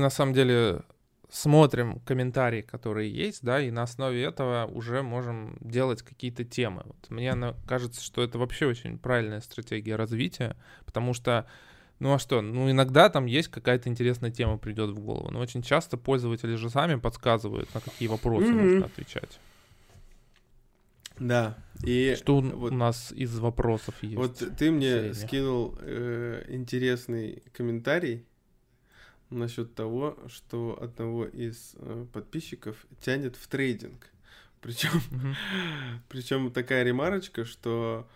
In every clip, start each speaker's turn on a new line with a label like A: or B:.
A: на самом деле смотрим комментарии, которые есть, да, и на основе этого уже можем делать какие-то темы. Вот мне кажется, что это вообще очень правильная стратегия развития, потому что, ну а что, ну иногда там есть какая-то интересная тема придет в голову, но очень часто пользователи же сами подсказывают, на какие вопросы mm-hmm. нужно отвечать.
B: Да. И
A: что вот, у нас из вопросов есть?
B: Вот ты мне скинул э, интересный комментарий насчет того, что одного из э, подписчиков тянет в трейдинг. Причем, mm-hmm. причем такая ремарочка, что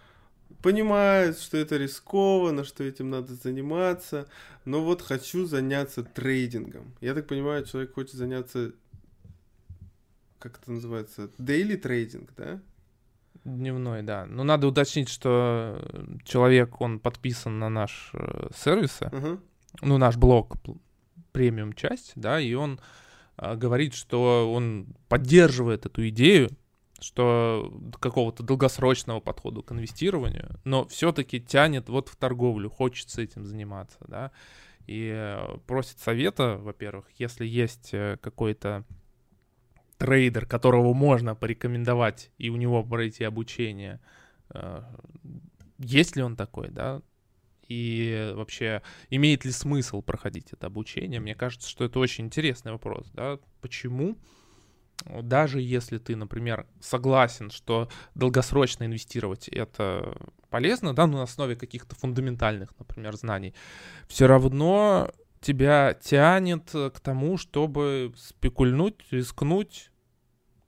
B: понимает, что это рискованно, что этим надо заниматься, но вот хочу заняться трейдингом. Я так понимаю, человек хочет заняться, как это называется, daily трейдинг, да?
A: Дневной, да. Но надо уточнить, что человек, он подписан на наш э, сервисы, uh-huh. ну, наш блог, премиум часть, да, и он а, говорит, что он поддерживает эту идею, что какого-то долгосрочного подхода к инвестированию, но все-таки тянет вот в торговлю, хочется этим заниматься, да, и э, просит совета, во-первых, если есть э, какой-то трейдер, которого можно порекомендовать и у него пройти обучение, э, есть ли он такой, да, и вообще имеет ли смысл проходить это обучение? Мне кажется, что это очень интересный вопрос, да, почему даже если ты, например, согласен, что долгосрочно инвестировать это полезно, да, на основе каких-то фундаментальных, например, знаний, все равно тебя тянет к тому, чтобы спекульнуть, рискнуть,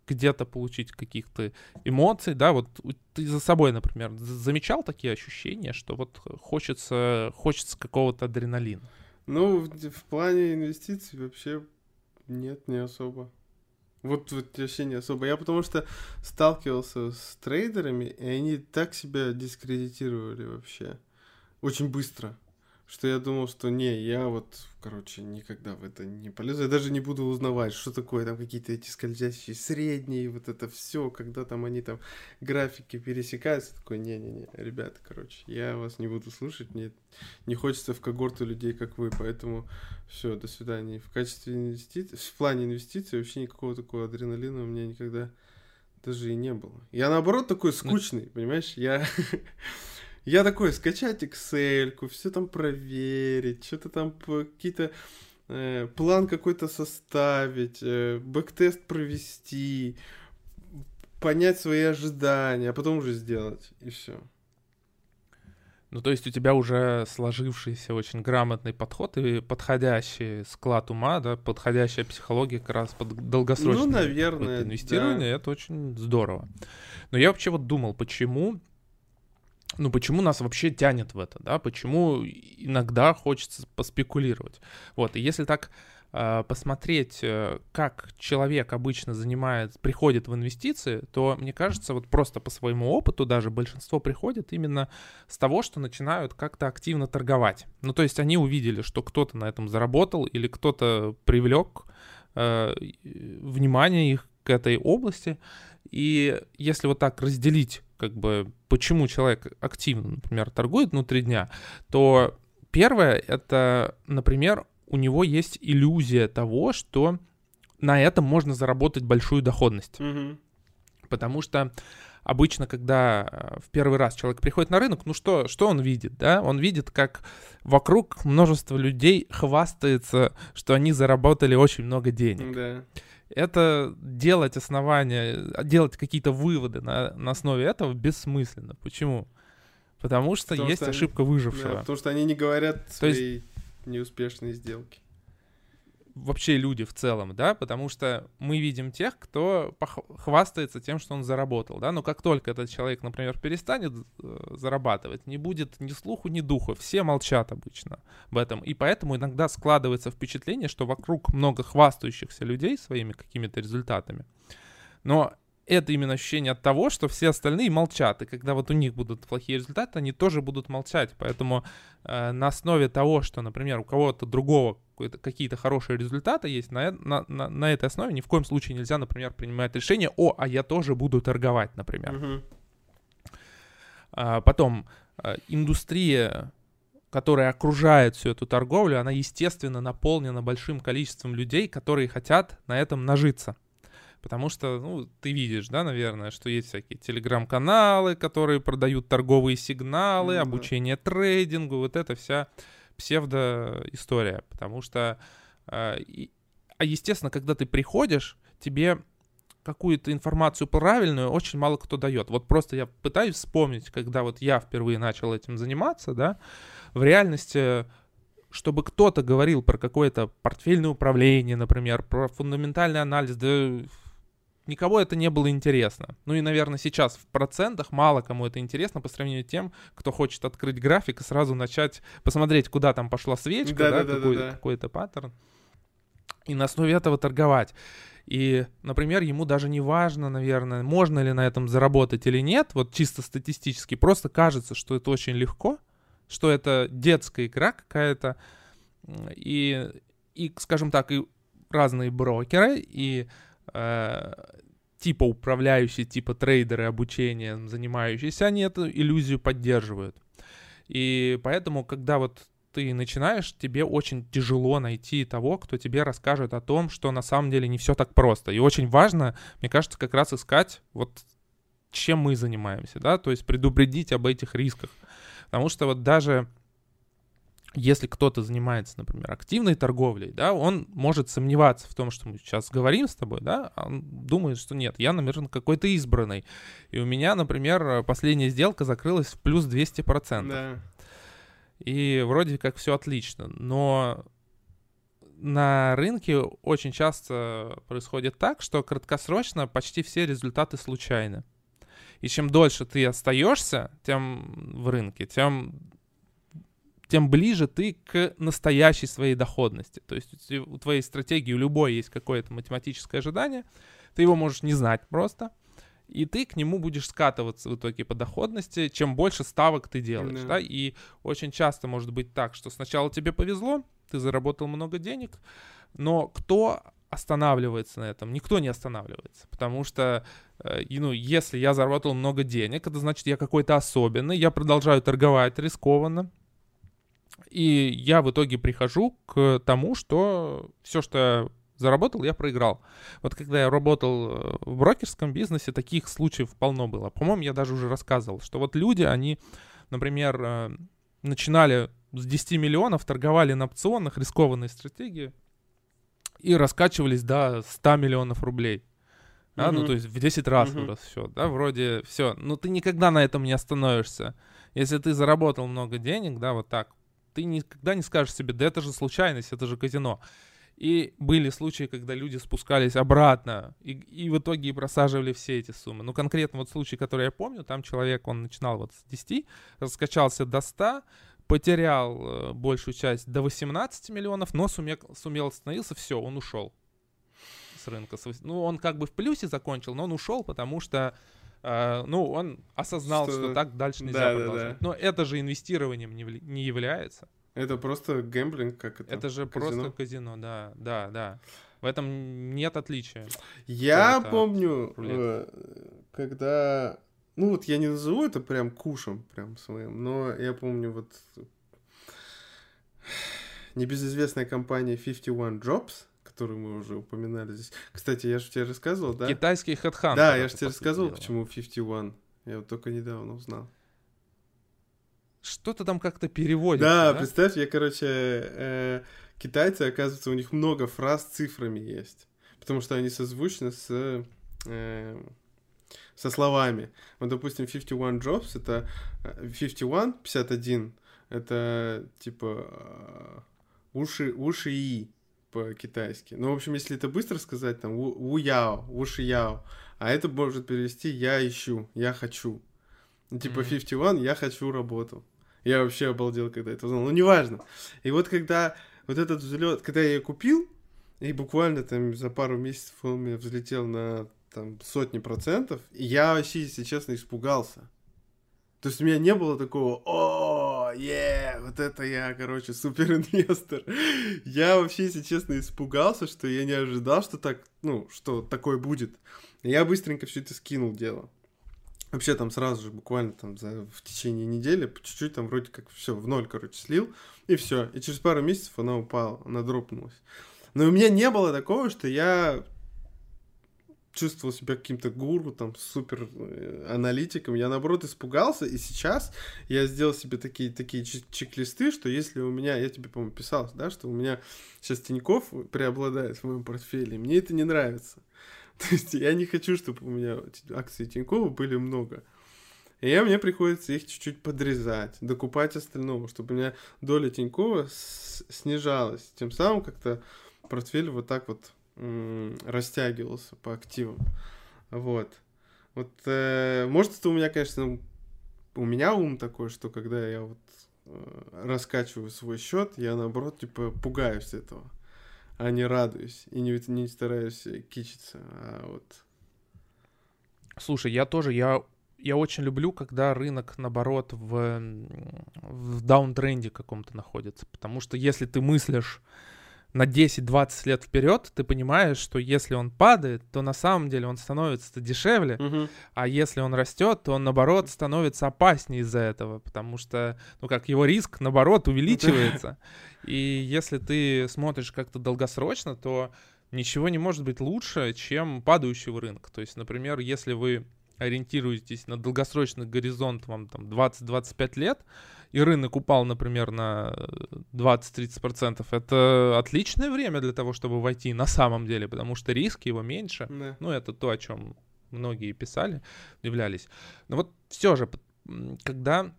A: где-то получить каких-то эмоций, да, вот ты за собой, например, замечал такие ощущения, что вот хочется, хочется какого-то адреналина?
B: Ну, в, в плане инвестиций вообще нет, не особо. Вот, вот вообще не особо. Я потому что сталкивался с трейдерами, и они так себя дискредитировали вообще. Очень быстро что я думал, что не, я вот, короче, никогда в это не полезу. Я даже не буду узнавать, что такое там какие-то эти скользящие средние, вот это все, когда там они там графики пересекаются. Такой, не-не-не, ребята, короче, я вас не буду слушать, мне не хочется в когорту людей, как вы, поэтому все, до свидания. В качестве инвестиций, в плане инвестиций вообще никакого такого адреналина у меня никогда даже и не было. Я наоборот такой ну, скучный, понимаешь? Я Я такой, скачать Excel, все там проверить, что-то там какие-то э, план какой-то составить, э, бэктест провести, понять свои ожидания, а потом уже сделать, и все.
A: Ну, то есть у тебя уже сложившийся очень грамотный подход и подходящий склад ума, да, подходящая психология как раз под долгосрочное
B: ну, наверное,
A: инвестирование, да. это очень здорово. Но я вообще вот думал, почему ну почему нас вообще тянет в это, да, почему иногда хочется поспекулировать. Вот, и если так э, посмотреть, э, как человек обычно занимает, приходит в инвестиции, то, мне кажется, вот просто по своему опыту даже большинство приходит именно с того, что начинают как-то активно торговать. Ну, то есть они увидели, что кто-то на этом заработал или кто-то привлек э, внимание их к этой области, и если вот так разделить как бы, почему человек активно, например, торгует внутри дня, то первое, это, например, у него есть иллюзия того, что на этом можно заработать большую доходность.
B: Mm-hmm.
A: Потому что обычно, когда э, в первый раз человек приходит на рынок, ну что, что он видит, да? Он видит, как вокруг множество людей хвастается, что они заработали очень много денег.
B: Да
A: это делать основания, делать какие-то выводы на, на основе этого бессмысленно. Почему? Потому что потому есть что ошибка они, выжившего. Да,
B: потому что они не говорят свои То есть, неуспешные сделки
A: вообще люди в целом, да, потому что мы видим тех, кто хвастается тем, что он заработал, да, но как только этот человек, например, перестанет э, зарабатывать, не будет ни слуху, ни духу, все молчат обычно об этом, и поэтому иногда складывается впечатление, что вокруг много хвастающихся людей своими какими-то результатами, но это именно ощущение от того, что все остальные молчат, и когда вот у них будут плохие результаты, они тоже будут молчать, поэтому э, на основе того, что, например, у кого-то другого какие-то хорошие результаты есть, на, на, на, на этой основе ни в коем случае нельзя, например, принимать решение, о, а я тоже буду торговать, например.
B: Uh-huh.
A: А, потом, а, индустрия которая окружает всю эту торговлю, она, естественно, наполнена большим количеством людей, которые хотят на этом нажиться. Потому что, ну, ты видишь, да, наверное, что есть всякие телеграм-каналы, которые продают торговые сигналы, mm-hmm. обучение трейдингу, вот это вся псевдоистория. Потому что, и, а естественно, когда ты приходишь, тебе какую-то информацию правильную очень мало кто дает. Вот просто я пытаюсь вспомнить, когда вот я впервые начал этим заниматься, да, в реальности чтобы кто-то говорил про какое-то портфельное управление, например, про фундаментальный анализ, да никого это не было интересно. Ну и, наверное, сейчас в процентах мало кому это интересно по сравнению с тем, кто хочет открыть график и сразу начать посмотреть, куда там пошла свечка, да, да, да, какой, да, да. какой-то паттерн, и на основе этого торговать. И, например, ему даже не важно, наверное, можно ли на этом заработать или нет, вот чисто статистически, просто кажется, что это очень легко, что это детская игра какая-то, и, и, скажем так, и разные брокеры, и типа управляющие, типа трейдеры обучением занимающиеся, они эту иллюзию поддерживают. И поэтому, когда вот ты начинаешь, тебе очень тяжело найти того, кто тебе расскажет о том, что на самом деле не все так просто. И очень важно, мне кажется, как раз искать вот чем мы занимаемся, да, то есть предупредить об этих рисках. Потому что вот даже если кто-то занимается, например, активной торговлей, да, он может сомневаться в том, что мы сейчас говорим с тобой, да, а он думает, что нет, я, наверное, какой-то избранный. И у меня, например, последняя сделка закрылась в плюс 200%. Да. И вроде как все отлично. Но на рынке очень часто происходит так, что краткосрочно почти все результаты случайны. И чем дольше ты остаешься тем в рынке, тем тем ближе ты к настоящей своей доходности. То есть у твоей стратегии у любой есть какое-то математическое ожидание, ты его можешь не знать просто, и ты к нему будешь скатываться в итоге по доходности, чем больше ставок ты делаешь, mm-hmm. да, и очень часто может быть так, что сначала тебе повезло, ты заработал много денег, но кто останавливается на этом? Никто не останавливается, потому что, э, ну, если я заработал много денег, это значит, я какой-то особенный, я продолжаю торговать рискованно, и я в итоге прихожу к тому, что все, что я заработал, я проиграл. Вот когда я работал э, в брокерском бизнесе, таких случаев полно было. По-моему, я даже уже рассказывал, что вот люди, они, например, э, начинали с 10 миллионов, торговали на опционах, рискованные стратегии, и раскачивались до 100 миллионов рублей. Да, mm-hmm. ну то есть в 10 раз mm-hmm. вырос все, да, вроде все. Но ты никогда на этом не остановишься. Если ты заработал много денег, да, вот так, ты никогда не скажешь себе, да это же случайность, это же казино. И были случаи, когда люди спускались обратно и, и в итоге просаживали все эти суммы. Ну, конкретно вот случай, который я помню, там человек, он начинал вот с 10, раскачался до 100, потерял э, большую часть до 18 миллионов, но сумел, сумел остановился, все, он ушел с рынка. Ну, он как бы в плюсе закончил, но он ушел, потому что Uh, ну, он осознал, что, что так дальше нельзя да, продолжать. Да, да. Но это же инвестированием не, вли... не является.
B: Это просто гэмблинг, как это?
A: Это же казино? просто казино, да, да, да. В этом нет отличия.
B: Я помню, э, когда... Ну вот я не назову это прям кушем прям своим, но я помню вот небезызвестная компания 51 Jobs, которую мы уже упоминали здесь. Кстати, я же тебе рассказывал, да?
A: Китайский HeadHunter.
B: Да, я же тебе рассказывал, почему 51. Я вот только недавно узнал.
A: Что-то там как-то переводится,
B: да? Да, представь, я, короче, э, китайцы, оказывается, у них много фраз с цифрами есть. Потому что они созвучны с... Э, со словами. Вот, допустим, 51 jobs это 51, э, 51, это типа э, уши, уши и по-китайски. Ну, в общем, если это быстро сказать, там, у яо, уши яо, а это может перевести я ищу, я хочу. Ну, типа mm-hmm. 51, я хочу работу. Я вообще обалдел, когда это узнал. Ну, неважно. И вот когда вот этот взлет, когда я ее купил, и буквально там за пару месяцев он у меня взлетел на там сотни процентов, и я вообще, если честно, испугался. То есть у меня не было такого, о, е, вот это я, короче, супер инвестор. Я вообще, если честно, испугался, что я не ожидал, что так, ну, что такое будет. Я быстренько все это скинул дело. Вообще там сразу же, буквально там за, в течение недели, по чуть-чуть там вроде как все в ноль, короче, слил, и все. И через пару месяцев она упала, она дропнулась. Но у меня не было такого, что я чувствовал себя каким-то гуру, там, супер э, аналитиком. Я, наоборот, испугался, и сейчас я сделал себе такие, такие чек-листы, что если у меня, я тебе, по-моему, писал, да, что у меня сейчас Тиньков преобладает в моем портфеле, мне это не нравится. То есть я не хочу, чтобы у меня акции Тинькова были много. И я, мне приходится их чуть-чуть подрезать, докупать остального, чтобы у меня доля Тинькова снижалась. Тем самым как-то портфель вот так вот растягивался по активам. Вот. Вот, э, может, это у меня, конечно, у меня ум такой, что когда я вот э, раскачиваю свой счет, я наоборот, типа, пугаюсь этого а не радуюсь и не, не стараюсь кичиться, а вот...
A: Слушай, я тоже, я, я очень люблю, когда рынок, наоборот, в, в даунтренде каком-то находится, потому что если ты мыслишь на 10-20 лет вперед, ты понимаешь, что если он падает, то на самом деле он становится дешевле,
B: угу.
A: а если он растет, то он наоборот становится опаснее из-за этого, потому что, ну как, его риск наоборот увеличивается. И если ты смотришь как-то долгосрочно, то ничего не может быть лучше, чем падающего рынка. То есть, например, если вы ориентируетесь на долгосрочный горизонт, вам там 20-25 лет, и рынок упал, например, на 20-30%, это отличное время для того, чтобы войти на самом деле, потому что риски его меньше.
B: Да.
A: Ну, это то, о чем многие писали, удивлялись. Но вот все же, когда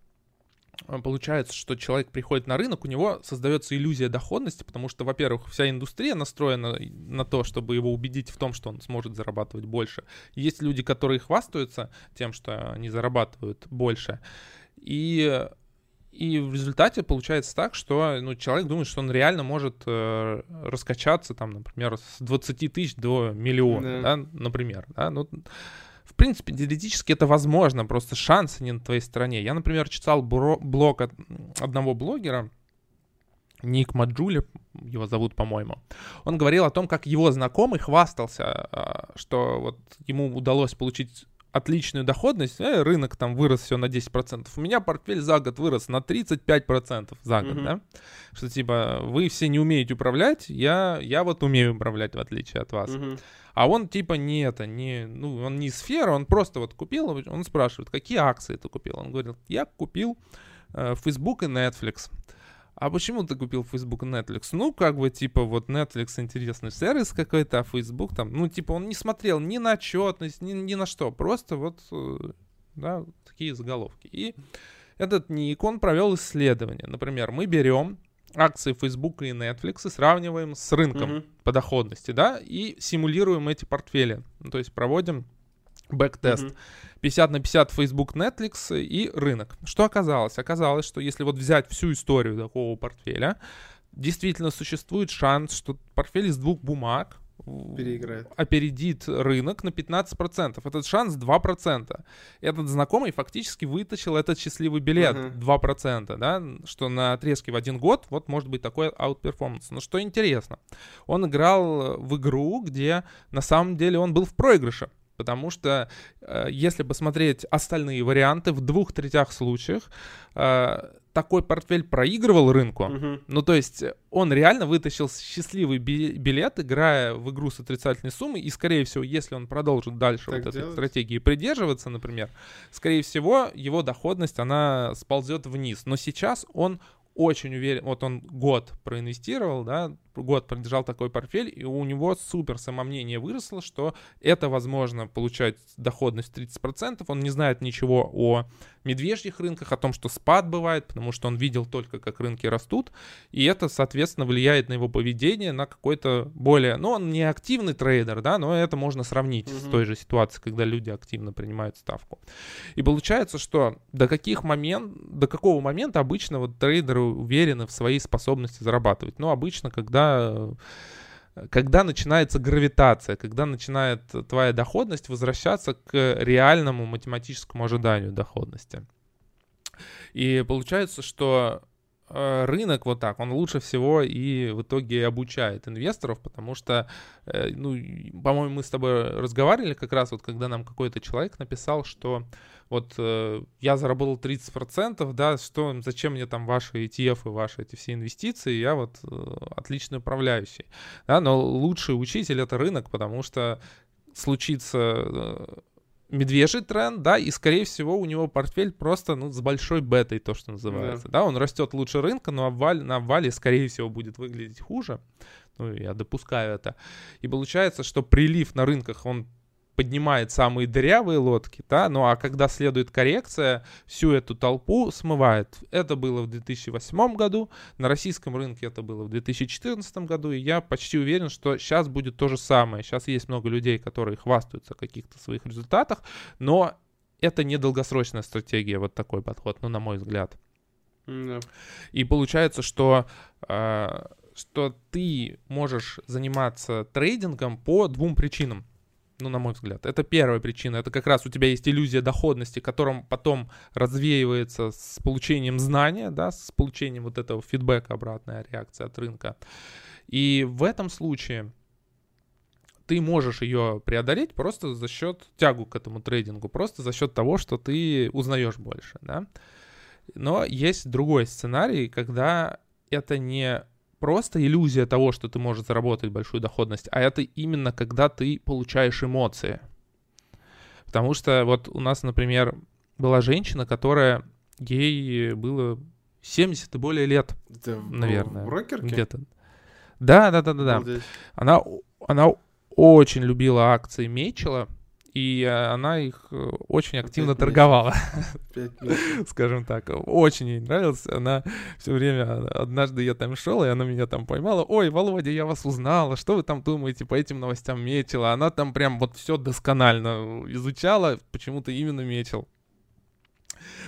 A: а, получается, что человек приходит на рынок, у него создается иллюзия доходности, потому что, во-первых, вся индустрия настроена на то, чтобы его убедить в том, что он сможет зарабатывать больше. Есть люди, которые хвастаются тем, что они зарабатывают больше. И и в результате получается так, что ну, человек думает, что он реально может э, раскачаться, там, например, с 20 тысяч до миллиона, да. Да, например. Да? Ну, в принципе, теоретически это возможно, просто шансы не на твоей стороне. Я, например, читал блог от одного блогера, Ник Маджули, его зовут, по-моему. Он говорил о том, как его знакомый хвастался, а, что вот ему удалось получить отличную доходность, э, рынок там вырос все на 10%. У меня портфель за год вырос на 35% за год, mm-hmm. да? Что типа вы все не умеете управлять, я, я вот умею управлять в отличие от вас.
B: Mm-hmm.
A: А он типа не это, не, ну, он не сфера, он просто вот купил, он спрашивает, какие акции ты купил? Он говорит, я купил э, Facebook и Netflix. А почему ты купил Facebook и Netflix? Ну, как бы, типа, вот Netflix интересный сервис какой-то, а Facebook там, ну, типа, он не смотрел ни на отчетность, ни, ни на что, просто вот, э, да, такие заголовки. И этот Ник, он провел исследование. Например, мы берем акции Facebook и Netflix и сравниваем с рынком mm-hmm. по доходности, да, и симулируем эти портфели. Ну, то есть проводим backtest. Mm-hmm. 50 на 50 Facebook, Netflix и рынок. Что оказалось? Оказалось, что если вот взять всю историю такого портфеля, действительно существует шанс, что портфель из двух бумаг
B: Переиграет.
A: опередит рынок на 15%. Этот шанс 2%. Этот знакомый фактически вытащил этот счастливый билет uh-huh. 2%, да, что на отрезке в один год вот может быть такой outperformance. Но что интересно, он играл в игру, где на самом деле он был в проигрыше. Потому что э, если посмотреть остальные варианты, в двух третях случаях э, такой портфель проигрывал рынку.
B: Угу.
A: Ну, то есть он реально вытащил счастливый билет, играя в игру с отрицательной суммой. И, скорее всего, если он продолжит дальше так вот делать? этой стратегии придерживаться, например, скорее всего, его доходность, она сползет вниз. Но сейчас он очень уверен, вот он год проинвестировал, да, год продержал такой портфель, и у него супер самомнение выросло, что это возможно получать доходность 30%. Он не знает ничего о медвежьих рынках, о том, что спад бывает, потому что он видел только, как рынки растут, и это, соответственно, влияет на его поведение, на какой-то более... Ну, он не активный трейдер, да, но это можно сравнить mm-hmm. с той же ситуацией, когда люди активно принимают ставку. И получается, что до каких момент, до какого момента обычно вот трейдеры уверены в своей способности зарабатывать? Ну, обычно, когда когда начинается гравитация, когда начинает твоя доходность возвращаться к реальному математическому ожиданию доходности. И получается, что э, рынок вот так, он лучше всего и в итоге обучает инвесторов, потому что, э, ну, по-моему, мы с тобой разговаривали как раз вот, когда нам какой-то человек написал, что вот э, я заработал 30%, да, что, зачем мне там ваши ETF и ваши эти все инвестиции, я вот отличный управляющий, да, но лучший учитель это рынок, потому что случится медвежий тренд, да, и, скорее всего, у него портфель просто, ну, с большой бетой, то, что называется, да, да? он растет лучше рынка, но обваль, на обвале, скорее всего, будет выглядеть хуже, ну, я допускаю это, и получается, что прилив на рынках, он поднимает самые дырявые лодки, да, ну а когда следует коррекция, всю эту толпу смывает. Это было в 2008 году, на российском рынке это было в 2014 году, и я почти уверен, что сейчас будет то же самое. Сейчас есть много людей, которые хвастаются о каких-то своих результатах, но это не долгосрочная стратегия, вот такой подход, ну, на мой взгляд.
B: Да.
A: И получается, что, э, что ты можешь заниматься трейдингом по двум причинам ну, на мой взгляд. Это первая причина. Это как раз у тебя есть иллюзия доходности, которым потом развеивается с получением знания, да, с получением вот этого фидбэка, обратная реакция от рынка. И в этом случае ты можешь ее преодолеть просто за счет тягу к этому трейдингу, просто за счет того, что ты узнаешь больше, да. Но есть другой сценарий, когда это не просто иллюзия того, что ты можешь заработать большую доходность, а это именно когда ты получаешь эмоции. Потому что вот у нас, например, была женщина, которая ей было 70 и более лет,
B: Это
A: наверное.
B: В брокерке?
A: Где-то. Да, да, да, да, да. Она, она очень любила акции Мечела, и э, она их э, очень активно Опять торговала, скажем так. Очень ей нравилось. Она все время, однажды я там шел, и она меня там поймала. Ой, Володя, я вас узнала, что вы там думаете по этим новостям Мечела? Она там прям вот все досконально изучала, почему-то именно Мечел.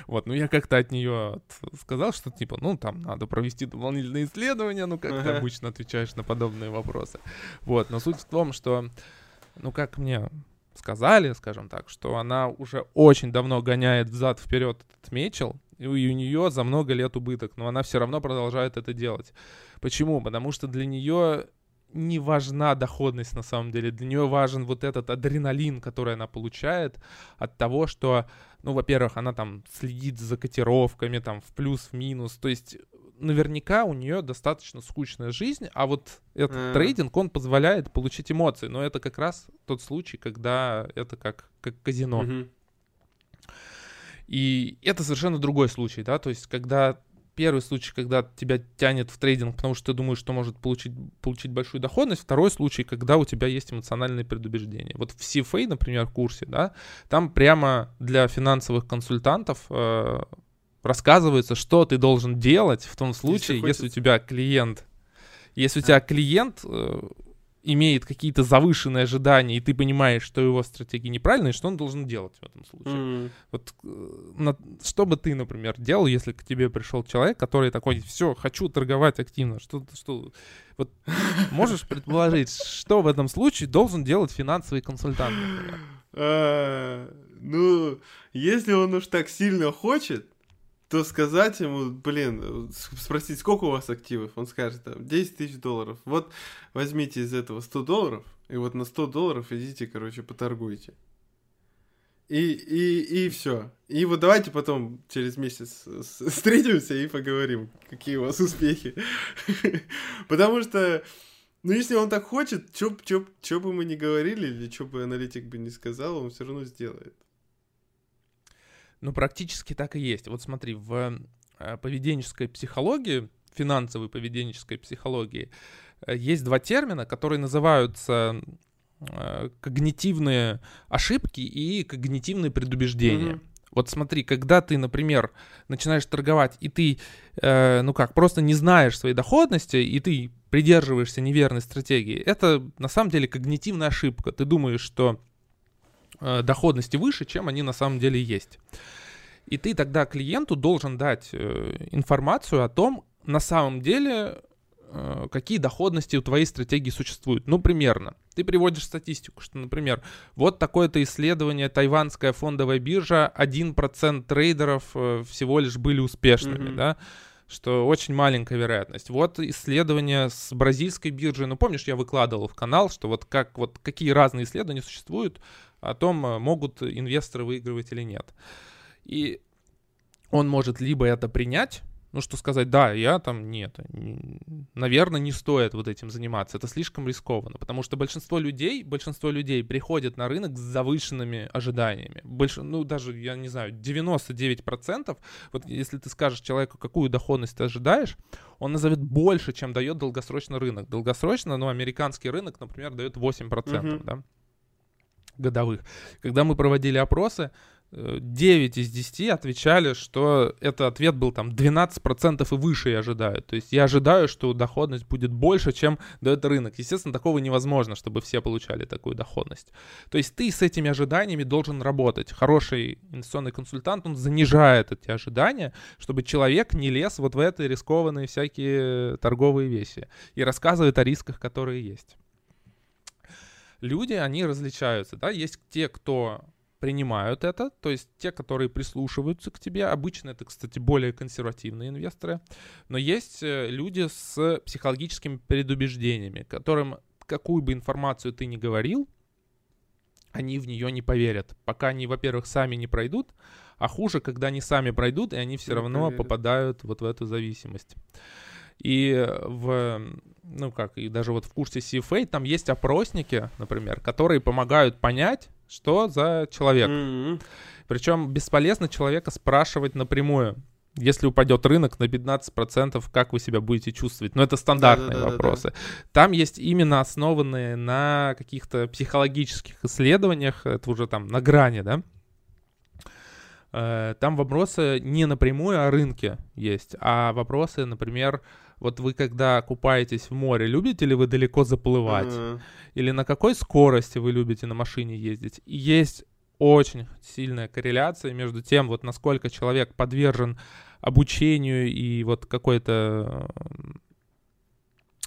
A: Вот, ну я как-то от нее сказал, что типа, ну там надо провести дополнительные исследования, ну как ты обычно отвечаешь на подобные вопросы. Вот, но суть в том, что, ну как мне сказали, скажем так, что она уже очень давно гоняет взад вперед этот Мечел, и у нее за много лет убыток, но она все равно продолжает это делать. Почему? Потому что для нее не важна доходность на самом деле. Для нее важен вот этот адреналин, который она получает от того, что, ну, во-первых, она там следит за котировками, там, в плюс, в минус. То есть наверняка у нее достаточно скучная жизнь, а вот этот mm. трейдинг, он позволяет получить эмоции. Но это как раз тот случай, когда это как, как казино. Mm-hmm. И это совершенно другой случай, да, то есть когда первый случай, когда тебя тянет в трейдинг, потому что ты думаешь, что может получить, получить большую доходность. Второй случай, когда у тебя есть эмоциональные предубеждения. Вот в CFA, например, курсе, да, там прямо для финансовых консультантов э, рассказывается, что ты должен делать в том случае, если, если у тебя клиент, если у тебя клиент э, имеет какие-то завышенные ожидания, и ты понимаешь, что его стратегия неправильная, что он должен делать в этом случае. Mm. Вот э, на, что бы ты, например, делал, если к тебе пришел человек, который такой, все, хочу торговать активно, что, что, вот можешь предположить, что в этом случае должен делать финансовый консультант, например?
B: А, ну, если он уж так сильно хочет, то сказать ему, блин, спросить, сколько у вас активов, он скажет, там, 10 тысяч долларов. Вот возьмите из этого 100 долларов, и вот на 100 долларов идите, короче, поторгуйте. И, и, и все. И вот давайте потом через месяц встретимся и поговорим, какие у вас успехи. Потому что, ну, если он так хочет, что бы мы ни говорили, или что бы аналитик бы не сказал, он все равно сделает.
A: Ну, практически так и есть. Вот смотри, в э, поведенческой психологии, финансовой поведенческой психологии, э, есть два термина, которые называются э, когнитивные ошибки и когнитивные предубеждения. Mm-hmm. Вот смотри, когда ты, например, начинаешь торговать, и ты, э, ну как, просто не знаешь своей доходности, и ты придерживаешься неверной стратегии, это на самом деле когнитивная ошибка. Ты думаешь, что Э, доходности выше, чем они на самом деле есть. И ты тогда клиенту должен дать э, информацию о том, на самом деле, э, какие доходности у твоей стратегии существуют. Ну, примерно. Ты приводишь статистику, что, например, вот такое-то исследование, тайванская фондовая биржа, 1% трейдеров всего лишь были успешными, mm-hmm. да. что очень маленькая вероятность. Вот исследование с бразильской биржей, ну помнишь, я выкладывал в канал, что вот как вот какие разные исследования существуют о том, могут инвесторы выигрывать или нет. И он может либо это принять, ну, что сказать, да, я там, нет, наверное, не стоит вот этим заниматься, это слишком рискованно, потому что большинство людей, большинство людей приходят на рынок с завышенными ожиданиями. Больш... Ну, даже, я не знаю, 99%, вот если ты скажешь человеку, какую доходность ты ожидаешь, он назовет больше, чем дает долгосрочный рынок. Долгосрочно, ну, американский рынок, например, дает 8%, mm-hmm. да, годовых. Когда мы проводили опросы, 9 из 10 отвечали, что этот ответ был там 12% и выше я ожидаю. То есть я ожидаю, что доходность будет больше, чем дает рынок. Естественно, такого невозможно, чтобы все получали такую доходность. То есть ты с этими ожиданиями должен работать. Хороший инвестиционный консультант, он занижает эти ожидания, чтобы человек не лез вот в эти рискованные всякие торговые вещи и рассказывает о рисках, которые есть. Люди, они различаются, да, есть те, кто принимают это, то есть те, которые прислушиваются к тебе. Обычно это, кстати, более консервативные инвесторы. Но есть э, люди с психологическими предубеждениями, которым какую бы информацию ты ни говорил, они в нее не поверят, пока они, во-первых, сами не пройдут, а хуже, когда они сами пройдут, и они все равно поверят. попадают вот в эту зависимость. И в, ну как, и даже вот в курсе CFA там есть опросники, например, которые помогают понять, что за человек. Mm-hmm. Причем бесполезно человека спрашивать напрямую. Если упадет рынок на 15%, как вы себя будете чувствовать? Ну, это стандартные да, да, вопросы. Да, да. Там есть именно основанные на каких-то психологических исследованиях, это уже там на грани, да? Э, там вопросы не напрямую о рынке есть, а вопросы, например, вот вы когда купаетесь в море, любите ли вы далеко заплывать? Uh-huh. Или на какой скорости вы любите на машине ездить? И есть очень сильная корреляция между тем, вот насколько человек подвержен обучению и вот какой-то,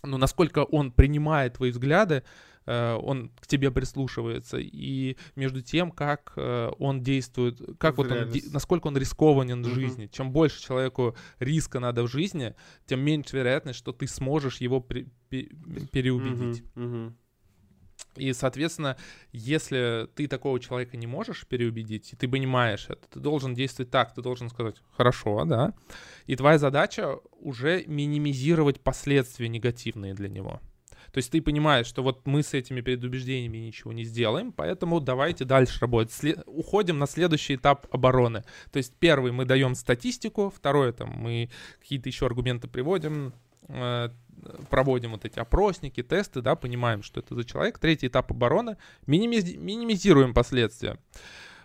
A: ну, насколько он принимает твои взгляды, он к тебе прислушивается, и между тем, как э, он действует, как в вот он, насколько он рискованен в uh-huh. жизни. Чем больше человеку риска надо в жизни, тем меньше вероятность, что ты сможешь его при, переубедить. Uh-huh. Uh-huh. И, соответственно, если ты такого человека не можешь переубедить, и ты понимаешь это, ты должен действовать так, ты должен сказать «хорошо», да, и твоя задача уже минимизировать последствия негативные для него. То есть ты понимаешь, что вот мы с этими предубеждениями ничего не сделаем, поэтому давайте дальше работать. След... Уходим на следующий этап обороны. То есть первый мы даем статистику, второе там мы какие-то еще аргументы приводим, э, проводим вот эти опросники, тесты, да, понимаем, что это за человек. Третий этап обороны, минимиз... минимизируем последствия.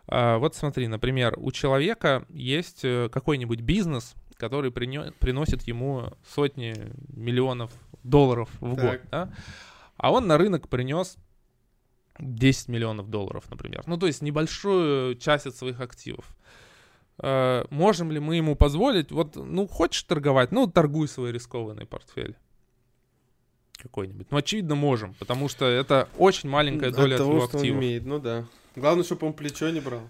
A: А, вот смотри, например, у человека есть э, какой-нибудь бизнес, который приносит ему сотни миллионов долларов в так. год, да? а он на рынок принес 10 миллионов долларов, например. Ну, то есть небольшую часть от своих активов. Э, можем ли мы ему позволить, вот, ну, хочешь торговать, ну, торгуй свой рискованный портфель какой-нибудь. Ну, очевидно, можем, потому что это очень маленькая доля от, того, от его активов. Он имеет,
B: ну да. Главное, чтобы он плечо не брал.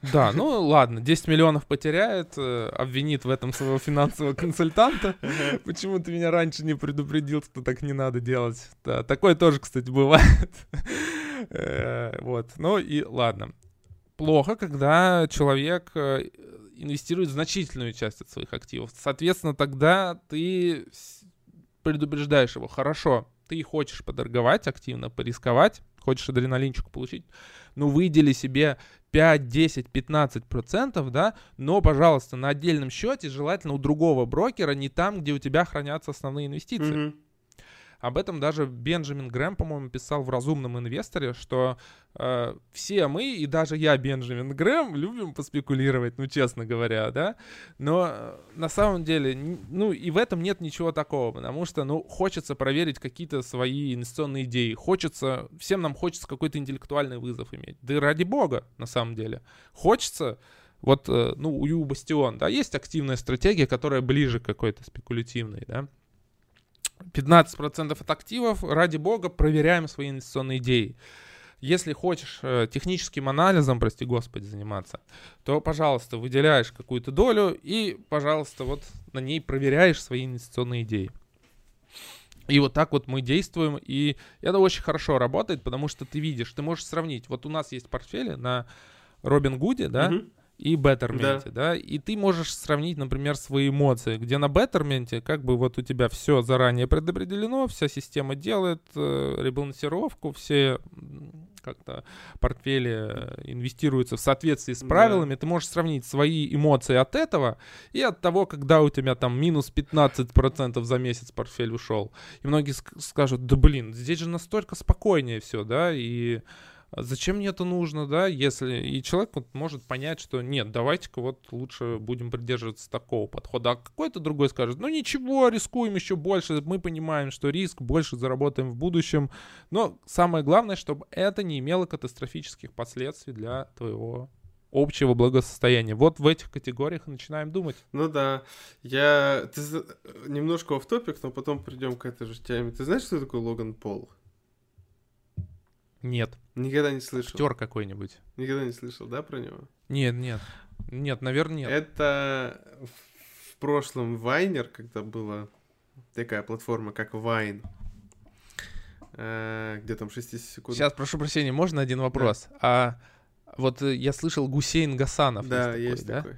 A: Да, ну ладно, 10 миллионов потеряет, э, обвинит в этом своего финансового консультанта. Почему ты меня раньше не предупредил, что так не надо делать? Да, такое тоже, кстати, бывает. Э, вот, ну и ладно. Плохо, когда человек э, инвестирует значительную часть от своих активов. Соответственно, тогда ты предупреждаешь его, хорошо, ты хочешь поторговать активно, порисковать, хочешь адреналинчик получить, ну выдели себе 5, 10, 15 процентов, да, но, пожалуйста, на отдельном счете, желательно у другого брокера, не там, где у тебя хранятся основные инвестиции. Mm-hmm. Об этом даже Бенджамин Грэм, по-моему, писал в «Разумном инвесторе», что э, все мы, и даже я, Бенджамин Грэм, любим поспекулировать, ну, честно говоря, да, но э, на самом деле, ну, и в этом нет ничего такого, потому что, ну, хочется проверить какие-то свои инвестиционные идеи, хочется, всем нам хочется какой-то интеллектуальный вызов иметь, да и ради бога, на самом деле, хочется вот, э, ну, у Бастион, да, есть активная стратегия, которая ближе к какой-то спекулятивной, да, 15% от активов, ради бога, проверяем свои инвестиционные идеи. если хочешь э, техническим анализом, прости господи, заниматься, то, пожалуйста, выделяешь какую-то долю и, пожалуйста, вот на ней проверяешь свои инвестиционные идеи. И вот так вот мы действуем, и это очень хорошо работает, потому что ты видишь, ты можешь сравнить. Вот у нас есть портфели на Робин Гуде, да, угу и Беттерменте, да. да, и ты можешь сравнить, например, свои эмоции, где на Беттерменте как бы вот у тебя все заранее предопределено, вся система делает э, ребалансировку, все как-то портфели э, инвестируются в соответствии с правилами, да. ты можешь сравнить свои эмоции от этого и от того, когда у тебя там минус 15% за месяц портфель ушел. И многие скажут, да блин, здесь же настолько спокойнее все, да, и зачем мне это нужно, да, если и человек вот может понять, что нет, давайте-ка вот лучше будем придерживаться такого подхода, а какой-то другой скажет, ну ничего, рискуем еще больше, мы понимаем, что риск, больше заработаем в будущем, но самое главное, чтобы это не имело катастрофических последствий для твоего общего благосостояния. Вот в этих категориях начинаем думать.
B: Ну да, я ты немножко в топик, но потом придем к этой же теме. Ты знаешь, что такое Логан Пол?
A: Нет.
B: Никогда не слышал.
A: Актер какой-нибудь.
B: Никогда не слышал, да, про него?
A: Нет, нет. Нет, наверное, нет.
B: Это в прошлом Вайнер, когда была такая платформа, как Вайн, э, где там 60 секунд.
A: Сейчас, прошу прощения, можно один вопрос? Да. А вот э, я слышал Гусейн Гасанов.
B: Да, есть такой. Есть да? такой.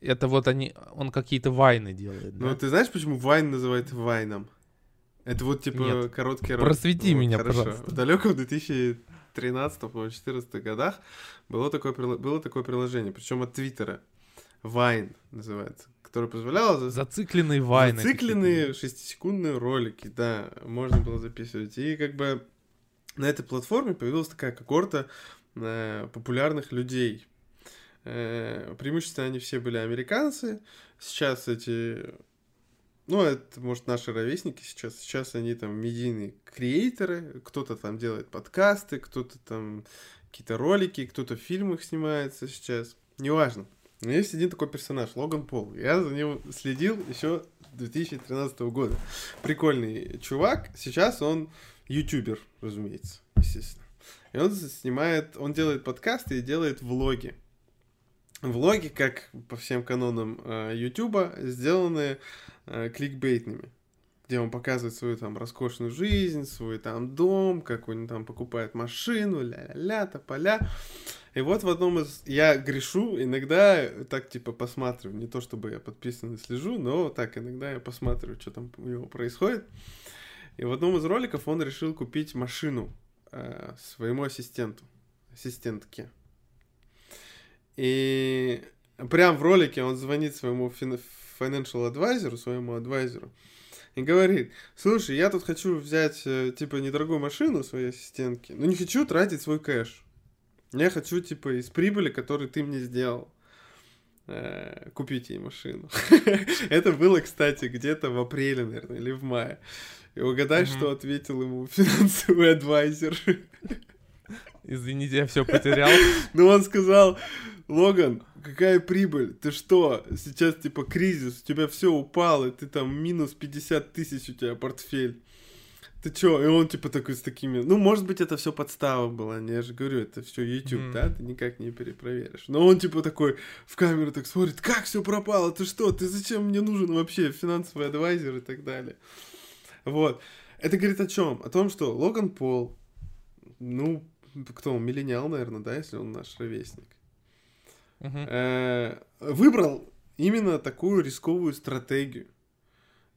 A: Это вот они, он какие-то вайны делает.
B: Ну, да? ты знаешь, почему Вайн называют Вайном? Это вот типа Нет. короткий
A: Просвети вот, меня, хорошо. пожалуйста.
B: В далеком 2013-2014 годах было такое, было такое приложение, причем от Твиттера. Вайн называется, которое позволяло...
A: Зацикленные вайны.
B: Зацикленные шестисекундные ролики, да, можно было записывать. И как бы на этой платформе появилась такая когорта э, популярных людей. Э, преимущественно они все были американцы. Сейчас эти ну, это, может, наши ровесники сейчас. Сейчас они там медийные креаторы. Кто-то там делает подкасты, кто-то там какие-то ролики, кто-то в фильмах снимается сейчас. Неважно. Но есть один такой персонаж, Логан Пол. Я за ним следил еще 2013 года. Прикольный чувак. Сейчас он ютубер, разумеется, естественно. И он снимает, он делает подкасты и делает влоги влоги, как по всем канонам э, Ютуба, сделаны э, кликбейтными, где он показывает свою там роскошную жизнь, свой там дом, как он там покупает машину, ля-ля-ля, тополя. И вот в одном из... Я грешу, иногда так типа посматриваю, не то чтобы я подписан и слежу, но так иногда я посматриваю, что там у него происходит. И в одном из роликов он решил купить машину э, своему ассистенту, ассистентке. И прям в ролике он звонит своему financial advisor, своему адвайзеру, и говорит, слушай, я тут хочу взять, э, типа, недорогую машину своей ассистентки, но не хочу тратить свой кэш. Я хочу, типа, из прибыли, которую ты мне сделал, э, купить ей машину. Это было, кстати, где-то в апреле, наверное, или в мае. И угадай, что ответил ему финансовый адвайзер.
A: Извините, я все потерял.
B: Ну, он сказал, Логан, какая прибыль? Ты что? Сейчас типа кризис, у тебя все упало, ты там минус 50 тысяч у тебя портфель. Ты чё? И он типа такой с такими... Ну, может быть, это все подстава была, не, я же говорю, это все YouTube, mm. да? Ты никак не перепроверишь. Но он типа такой в камеру так смотрит, как все пропало? Ты что? Ты зачем мне нужен вообще финансовый адвайзер и так далее? Вот. Это говорит о чем? О том, что Логан Пол, ну, кто он, миллениал, наверное, да, если он наш ровесник uh выбрал именно такую рисковую стратегию.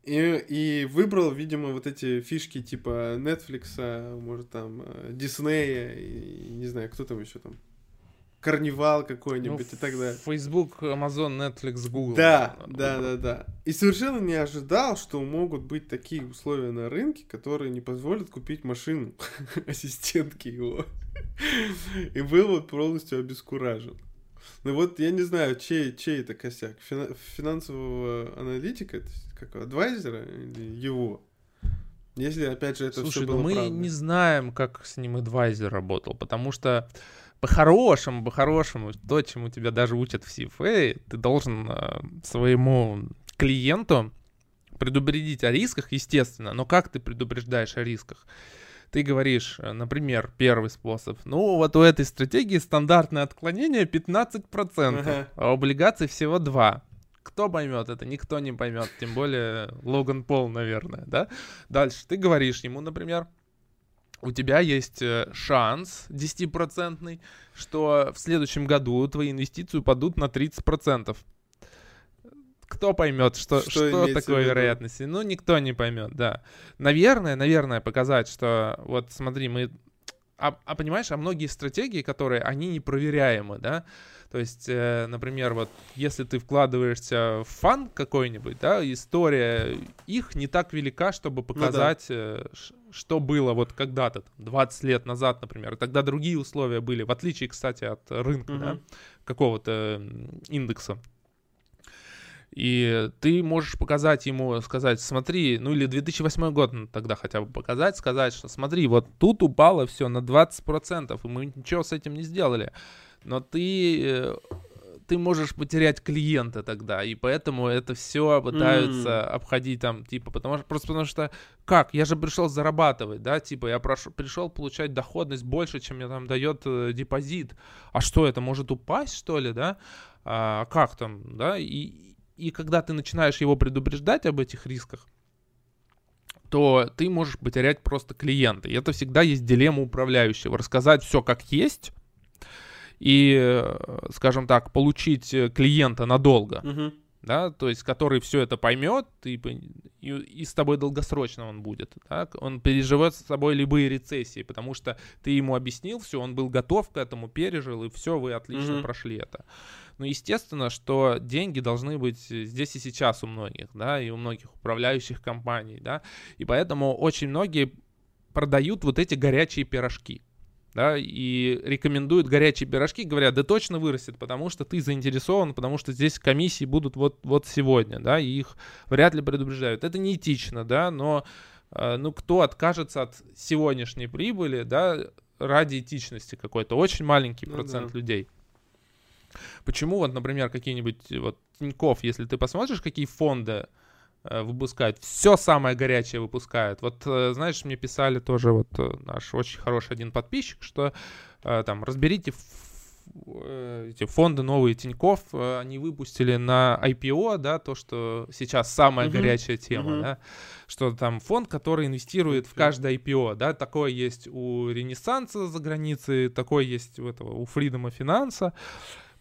B: И, и выбрал, видимо, вот эти фишки типа Netflix, может там Диснея, и не знаю, кто там еще там. Карнивал какой-нибудь ну, и так далее.
A: Facebook, Amazon, Netflix, Google.
B: Да, да, да, да. И совершенно не ожидал, что могут быть такие условия на рынке, которые не позволят купить машину ассистентки его. И был вот полностью обескуражен. Ну вот я не знаю, чей, чей это косяк. Финансового аналитика, как адвайзера или его? Если, опять же, это
A: Слушай,
B: все было
A: ну мы
B: правда.
A: не знаем, как с ним адвайзер работал, потому что по-хорошему, по-хорошему, то, чему тебя даже учат в CFA, ты должен э, своему клиенту предупредить о рисках, естественно, но как ты предупреждаешь о рисках? Ты говоришь, э, например, первый способ, ну вот у этой стратегии стандартное отклонение 15%, ага. а у облигаций всего 2%. Кто поймет это? Никто не поймет, тем более Логан Пол, наверное, да? Дальше ты говоришь ему, например, у тебя есть э, шанс 10%, что в следующем году твои инвестиции упадут на 30%. Кто поймет, что, что, что такое вероятность? Ну, никто не поймет, да. Наверное, наверное, показать, что вот смотри, мы... А, а понимаешь, а многие стратегии, которые, они непроверяемы, да? То есть, э, например, вот если ты вкладываешься в фан какой-нибудь, да, история их не так велика, чтобы показать, ну, да. э, что было вот когда-то, 20 лет назад, например. Тогда другие условия были, в отличие, кстати, от рынка, угу. да, какого-то индекса. И ты можешь показать ему, сказать, смотри, ну или 2008 год тогда хотя бы показать, сказать, что смотри, вот тут упало все на 20%, и мы ничего с этим не сделали но ты э, ты можешь потерять клиента тогда, и поэтому это все пытаются mm. обходить там, типа, потому что просто потому что как, я же пришел зарабатывать, да, типа, я прошу, пришел получать доходность больше, чем мне там дает э, депозит, а что это может упасть что ли, да, а, как там, да, и и когда ты начинаешь его предупреждать об этих рисках, то ты можешь потерять просто клиента. И это всегда есть дилемма управляющего. Рассказать все как есть, и, скажем так, получить э, клиента надолго. Угу. Да, то есть, который все это поймет, и, и, и с тобой долгосрочно он будет. Так? Он переживет с собой любые рецессии, потому что ты ему объяснил все, он был готов к этому, пережил, и все, вы отлично mm прошли это. Но естественно, что деньги должны быть здесь и сейчас у многих, да, и у многих управляющих компаний, да, и поэтому очень многие продают вот эти горячие пирожки да, и рекомендуют горячие пирожки, говорят, да точно вырастет, потому что ты заинтересован, потому что здесь комиссии будут вот, вот сегодня, да, и их вряд ли предупреждают. Это неэтично, да, но э, ну кто откажется от сегодняшней прибыли, да, ради этичности какой-то? Очень маленький ну, процент да. людей. Почему вот, например, какие-нибудь вот Тиньков, если ты посмотришь, какие фонды Э, выпускают. Все самое горячее выпускают. Вот, э, знаешь, мне писали тоже вот э, наш очень хороший один подписчик, что там разберите эти фонды новые Тиньков, они выпустили на IPO, да, то, что сейчас самая uh-huh. горячая тема, uh-huh. да, что там фонд, который инвестирует в каждое IPO, да, такое есть у Ренессанса за границей, такое есть у этого, у Фридома Финанса,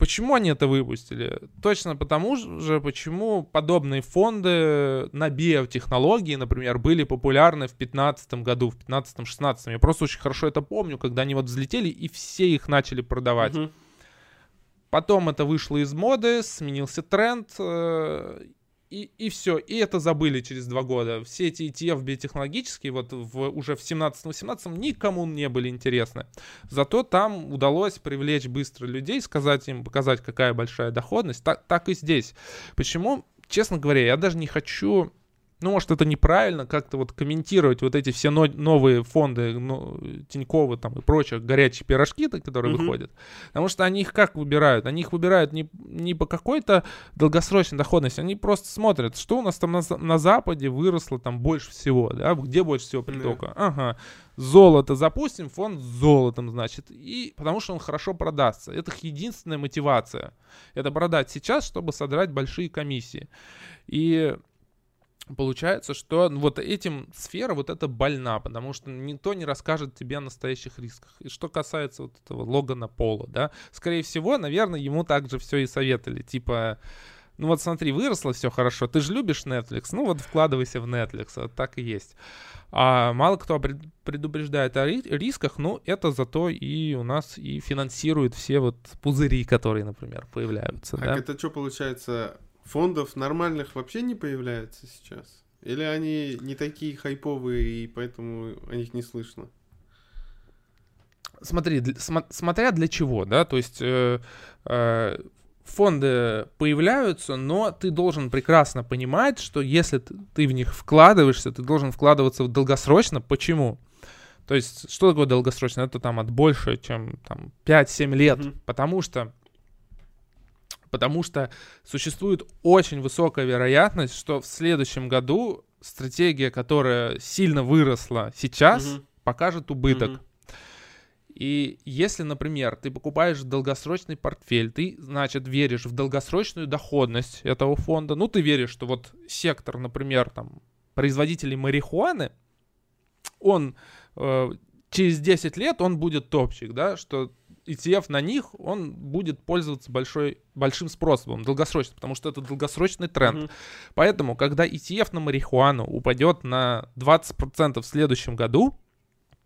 A: Почему они это выпустили? Точно потому же, почему подобные фонды на биотехнологии, например, были популярны в 2015 году, в 2015-2016. Я просто очень хорошо это помню, когда они вот взлетели и все их начали продавать. Угу. Потом это вышло из моды, сменился тренд, э, и, и все, и это забыли через два года. Все эти ETF биотехнологические вот в, уже в 17-18 никому не были интересны. Зато там удалось привлечь быстро людей, сказать им, показать, какая большая доходность. Так, так и здесь. Почему? Честно говоря, я даже не хочу ну, может, это неправильно как-то вот комментировать вот эти все но- новые фонды ну, Тинькова там и прочих горячие пирожки, которые mm-hmm. выходят. Потому что они их как выбирают? Они их выбирают не, не по какой-то долгосрочной доходности, они просто смотрят, что у нас там на, на Западе выросло там больше всего, да, где больше всего притока. Yeah. Ага, золото запустим, фонд с золотом, значит, и потому что он хорошо продастся. Это их единственная мотивация. Это продать сейчас, чтобы содрать большие комиссии. И Получается, что вот этим сфера вот это больна, потому что никто не расскажет тебе о настоящих рисках. И что касается вот этого Логана Пола, да, скорее всего, наверное, ему также все и советовали, типа, ну вот смотри, выросло все хорошо, ты же любишь Netflix, ну вот вкладывайся в Netflix, вот так и есть. А мало кто предупреждает о рисках, но это зато и у нас и финансирует все вот пузыри, которые, например, появляются.
B: Так да? это что получается? Фондов нормальных вообще не появляется сейчас? Или они не такие хайповые, и поэтому о них не слышно?
A: Смотри, для, см, смотря для чего, да, то есть э, э, фонды появляются, но ты должен прекрасно понимать, что если ты, ты в них вкладываешься, ты должен вкладываться долгосрочно. Почему? То есть, что такое долгосрочно? Это там от больше, чем там 5-7 лет, mm-hmm. потому что потому что существует очень высокая вероятность, что в следующем году стратегия, которая сильно выросла сейчас, угу. покажет убыток. Mm-hmm. И если, например, ты покупаешь долгосрочный портфель, ты, значит, веришь в долгосрочную доходность этого фонда, ну, ты веришь, что вот сектор, например, там, производителей марихуаны, он э, через 10 лет он будет топчик, да, что ETF на них, он будет пользоваться большой, большим спросом, долгосрочно, потому что это долгосрочный тренд. Mm-hmm. Поэтому, когда ETF на марихуану упадет на 20% в следующем году,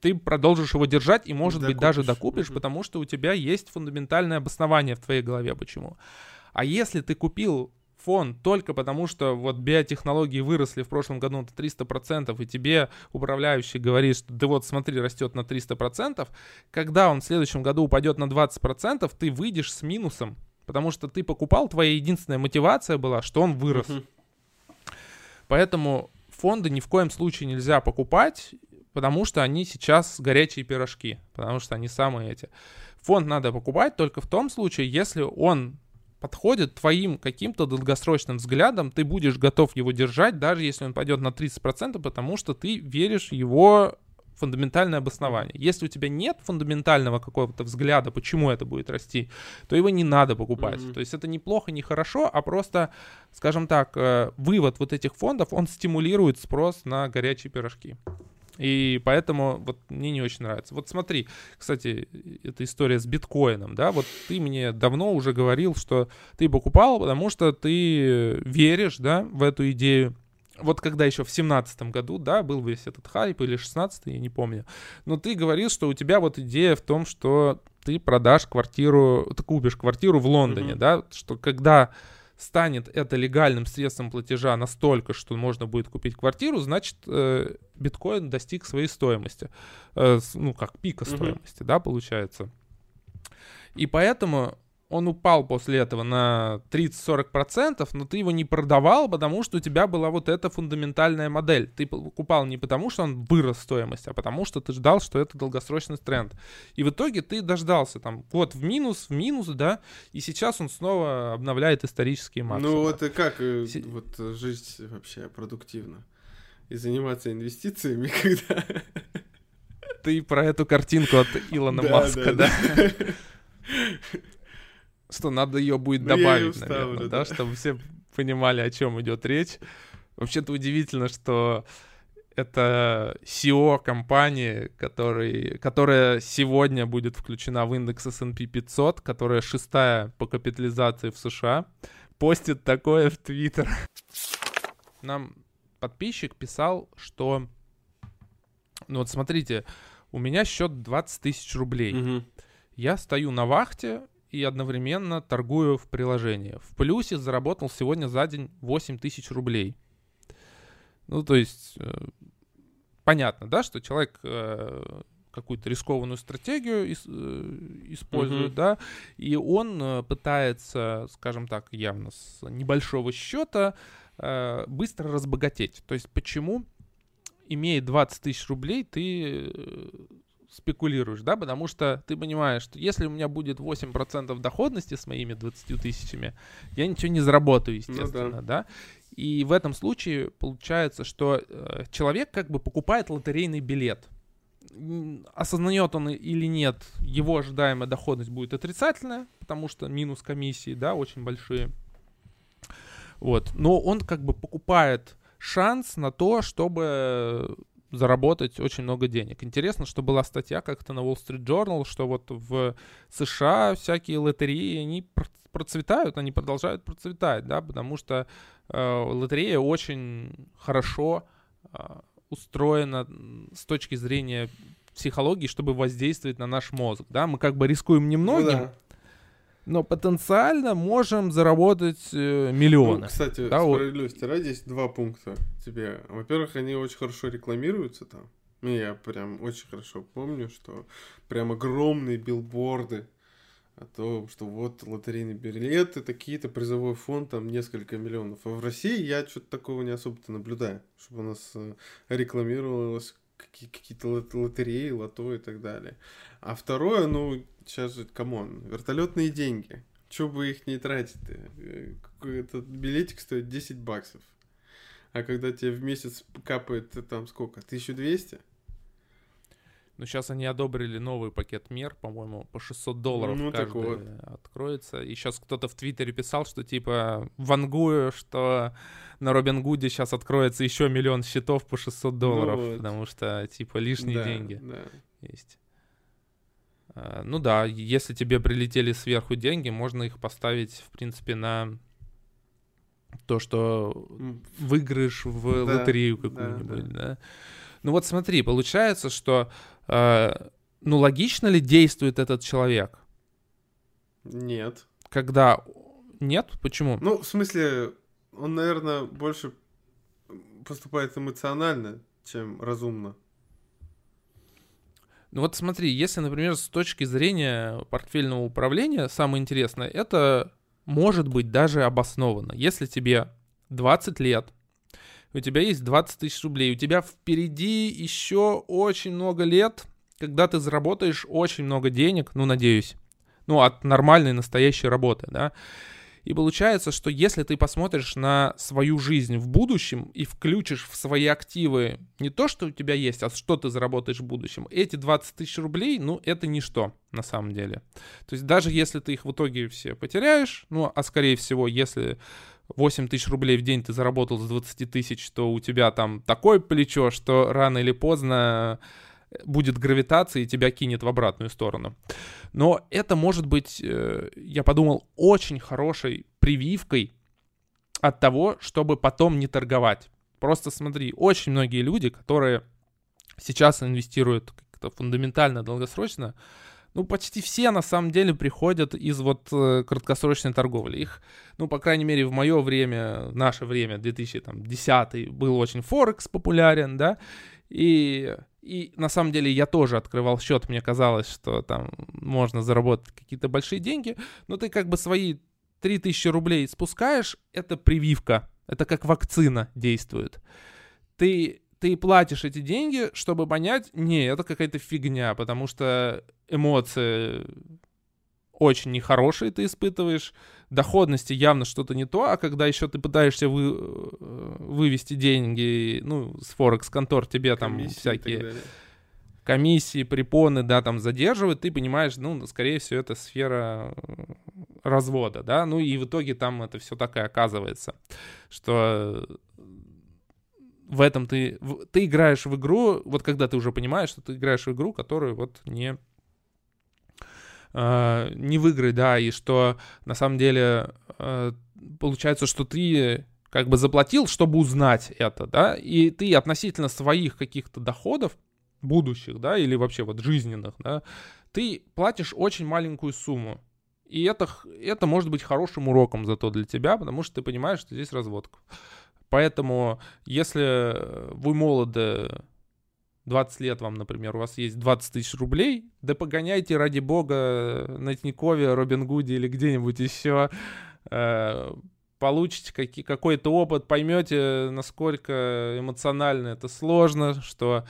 A: ты продолжишь его держать и, может докупишь. быть, даже докупишь, mm-hmm. потому что у тебя есть фундаментальное обоснование в твоей голове, почему. А если ты купил фонд только потому, что вот биотехнологии выросли в прошлом году на 300%, и тебе управляющий говорит, что да вот смотри, растет на 300%, когда он в следующем году упадет на 20%, ты выйдешь с минусом, потому что ты покупал, твоя единственная мотивация была, что он вырос. Uh-huh. Поэтому фонды ни в коем случае нельзя покупать, потому что они сейчас горячие пирожки, потому что они самые эти. Фонд надо покупать только в том случае, если он подходит твоим каким-то долгосрочным взглядом, ты будешь готов его держать, даже если он пойдет на 30%, потому что ты веришь в его фундаментальное обоснование. Если у тебя нет фундаментального какого-то взгляда, почему это будет расти, то его не надо покупать. Mm-hmm. То есть это неплохо, не хорошо, а просто, скажем так, э, вывод вот этих фондов, он стимулирует спрос на горячие пирожки. И поэтому вот мне не очень нравится. Вот смотри, кстати, эта история с биткоином, да, вот ты мне давно уже говорил, что ты покупал, потому что ты веришь, да, в эту идею. Вот когда еще в семнадцатом году, да, был весь этот хайп, или шестнадцатый, я не помню, но ты говорил, что у тебя вот идея в том, что ты продашь квартиру, ты купишь квартиру в Лондоне, mm-hmm. да, что когда станет это легальным средством платежа настолько, что можно будет купить квартиру, значит, э, биткоин достиг своей стоимости. Э, ну, как пика стоимости, mm-hmm. да, получается. И поэтому он упал после этого на 30-40%, но ты его не продавал, потому что у тебя была вот эта фундаментальная модель. Ты покупал не потому, что он вырос стоимость, а потому что ты ждал, что это долгосрочный тренд. И в итоге ты дождался там год в минус, в минус, да, и сейчас он снова обновляет исторические максимумы.
B: Ну вот и как э, Си... вот жить вообще продуктивно и заниматься инвестициями, когда...
A: Ты про эту картинку от Илона Маска, да? что надо ее будет ну, добавить, наверное, да, чтобы все понимали, о чем идет речь. Вообще-то удивительно, что это SEO компании, который, которая сегодня будет включена в индекс S&P 500, которая шестая по капитализации в США, постит такое в Твиттер. Нам подписчик писал, что... Ну вот смотрите, у меня счет 20 тысяч рублей. Угу. Я стою на вахте, и одновременно торгую в приложении. В плюсе заработал сегодня за день 8 тысяч рублей. Ну, то есть, э, понятно, да, что человек э, какую-то рискованную стратегию э, использует, mm-hmm. да, и он пытается, скажем так, явно с небольшого счета быстро разбогатеть. То есть, почему, имея 20 тысяч рублей, ты спекулируешь, да, потому что ты понимаешь, что если у меня будет 8% доходности с моими 20 тысячами, я ничего не заработаю, ну естественно, ну, да. да. И в этом случае получается, что э, человек как бы покупает лотерейный билет. Осознает он или нет, его ожидаемая доходность будет отрицательная, потому что минус комиссии, да, очень большие. Вот. Но он как бы покупает шанс на то, чтобы заработать очень много денег. Интересно, что была статья как-то на Wall Street Journal, что вот в США всякие лотереи, они процветают, они продолжают процветать, да, потому что э, лотерея очень хорошо э, устроена с точки зрения психологии, чтобы воздействовать на наш мозг, да, мы как бы рискуем немногим, ну, да но потенциально можем заработать э, миллионы. Ну,
B: кстати, да, справедливости вот. ради, есть два пункта тебе. Во-первых, они очень хорошо рекламируются там. Я прям очень хорошо помню, что прям огромные билборды о том, что вот лотерейные билеты, такие-то, призовой фонд, там несколько миллионов. А в России я что-то такого не особо-то наблюдаю, чтобы у нас э, рекламировалось какие-то лотереи, лото и так далее. А второе, ну, сейчас же, come on, вертолетные деньги. Че бы их не тратить-то? Э, этот билетик стоит 10 баксов. А когда тебе в месяц капает э, там сколько? 1200?
A: Ну, сейчас они одобрили новый пакет мер, по-моему, по 600 долларов ну, каждый вот. откроется. И сейчас кто-то в Твиттере писал, что типа вангую, что на Робин Гуде сейчас откроется еще миллион счетов по 600 долларов, ну, вот. потому что типа лишние
B: да,
A: деньги
B: да.
A: есть. А, ну да, если тебе прилетели сверху деньги, можно их поставить, в принципе, на то, что выиграешь в да, лотерею какую-нибудь, да, да. Ну вот смотри, получается, что ну логично ли действует этот человек?
B: Нет.
A: Когда нет, почему?
B: Ну, в смысле, он, наверное, больше поступает эмоционально, чем разумно.
A: Ну вот смотри, если, например, с точки зрения портфельного управления, самое интересное, это может быть даже обосновано. Если тебе 20 лет, у тебя есть 20 тысяч рублей, у тебя впереди еще очень много лет, когда ты заработаешь очень много денег, ну, надеюсь, ну, от нормальной настоящей работы, да, и получается, что если ты посмотришь на свою жизнь в будущем и включишь в свои активы не то, что у тебя есть, а что ты заработаешь в будущем, эти 20 тысяч рублей, ну, это ничто на самом деле. То есть даже если ты их в итоге все потеряешь, ну, а скорее всего, если 8 тысяч рублей в день ты заработал с 20 тысяч, то у тебя там такое плечо, что рано или поздно будет гравитация и тебя кинет в обратную сторону. Но это может быть, э, я подумал, очень хорошей прививкой от того, чтобы потом не торговать. Просто смотри, очень многие люди, которые сейчас инвестируют как-то фундаментально, долгосрочно, ну, почти все на самом деле приходят из вот э, краткосрочной торговли. Их, ну, по крайней мере, в мое время, в наше время, 2010 был очень Форекс популярен, да, и и на самом деле я тоже открывал счет, мне казалось, что там можно заработать какие-то большие деньги, но ты как бы свои 3000 рублей спускаешь, это прививка, это как вакцина действует. Ты, ты платишь эти деньги, чтобы понять, не, это какая-то фигня, потому что эмоции очень нехорошие ты испытываешь, доходности явно что-то не то, а когда еще ты пытаешься вы, э, вывести деньги, ну, с Форекс контор тебе там комиссии всякие комиссии, препоны, да, там задерживают, ты понимаешь, ну, скорее всего, это сфера э, развода, да, ну и в итоге там это все так и оказывается, что в этом ты, ты играешь в игру, вот когда ты уже понимаешь, что ты играешь в игру, которую вот не э, не выиграть, да, и что на самом деле э, получается, что ты как бы заплатил, чтобы узнать это, да, и ты относительно своих каких-то доходов будущих, да, или вообще вот жизненных, да, ты платишь очень маленькую сумму. И это, это может быть хорошим уроком зато для тебя, потому что ты понимаешь, что здесь разводка. Поэтому, если вы молоды 20 лет вам, например, у вас есть 20 тысяч рублей, да погоняйте, ради бога, на Тинькове, Робин Гуде или где-нибудь еще, э, получите какой-то опыт, поймете, насколько эмоционально это сложно, что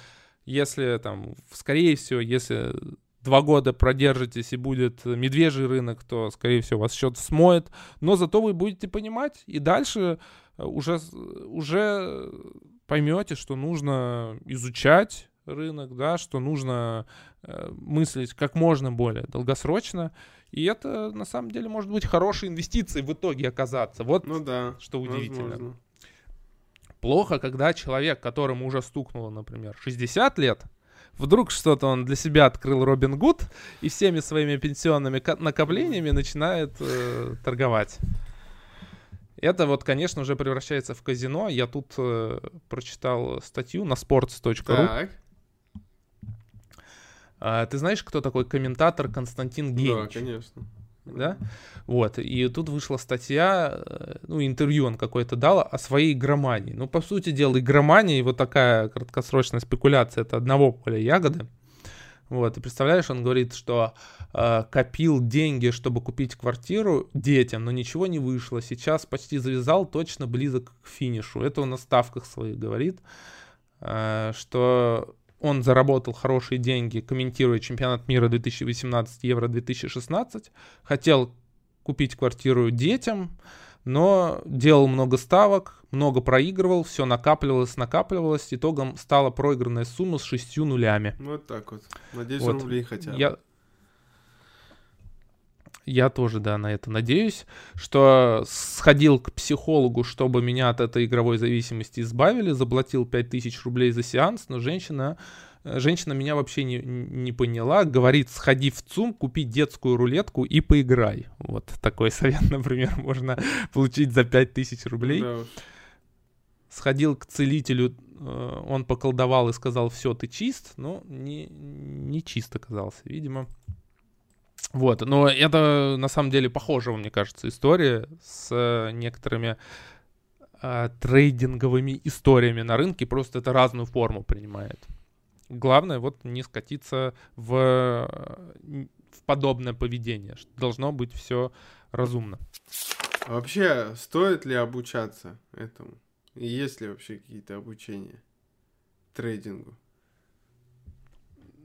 A: если там, скорее всего, если два года продержитесь и будет медвежий рынок, то, скорее всего, вас счет смоет, но зато вы будете понимать, и дальше уже, уже поймете, что нужно изучать рынок, да, что нужно э, мыслить как можно более долгосрочно. И это на самом деле может быть хорошей инвестицией в итоге оказаться. Вот
B: ну да,
A: что удивительно. Возможно. Плохо, когда человек, которому уже стукнуло, например, 60 лет, вдруг что-то он для себя открыл Робин Гуд и всеми своими пенсионными накоплениями начинает э, торговать. Это вот, конечно, уже превращается в казино. Я тут э, прочитал статью на sports.ru. Так. А, ты знаешь, кто такой комментатор Константин Генич?
B: Да, конечно.
A: Да? Вот, и тут вышла статья, э, ну, интервью он какое-то дал о своей игромании. Ну, по сути дела, игромания и вот такая краткосрочная спекуляция — это одного поля ягоды. Вот, и представляешь, он говорит, что э, копил деньги, чтобы купить квартиру детям, но ничего не вышло. Сейчас почти завязал, точно близок к финишу. Это он на ставках своих говорит, э, что он заработал хорошие деньги, комментируя чемпионат мира 2018, Евро 2016. Хотел купить квартиру детям, но делал много ставок, много проигрывал, все накапливалось, накапливалось, итогом стала проигранная сумма с шестью нулями.
B: Вот так вот. Надеюсь, вот. рублей хотя бы.
A: Я... Я тоже, да, на это надеюсь, что сходил к психологу, чтобы меня от этой игровой зависимости избавили, заплатил 5000 рублей за сеанс, но женщина Женщина меня вообще не, не поняла. Говорит, сходи в ЦУМ, купи детскую рулетку и поиграй. Вот такой совет, например, можно получить за 5000 рублей. Да. Сходил к целителю, э, он поколдовал и сказал, все, ты чист. Но не, не чист оказался, видимо. Вот, но это на самом деле похожая, мне кажется, история с некоторыми э, трейдинговыми историями на рынке, просто это разную форму принимает. Главное вот не скатиться в, в подобное поведение. Должно быть все разумно.
B: А вообще, стоит ли обучаться этому? И есть ли вообще какие-то обучения трейдингу?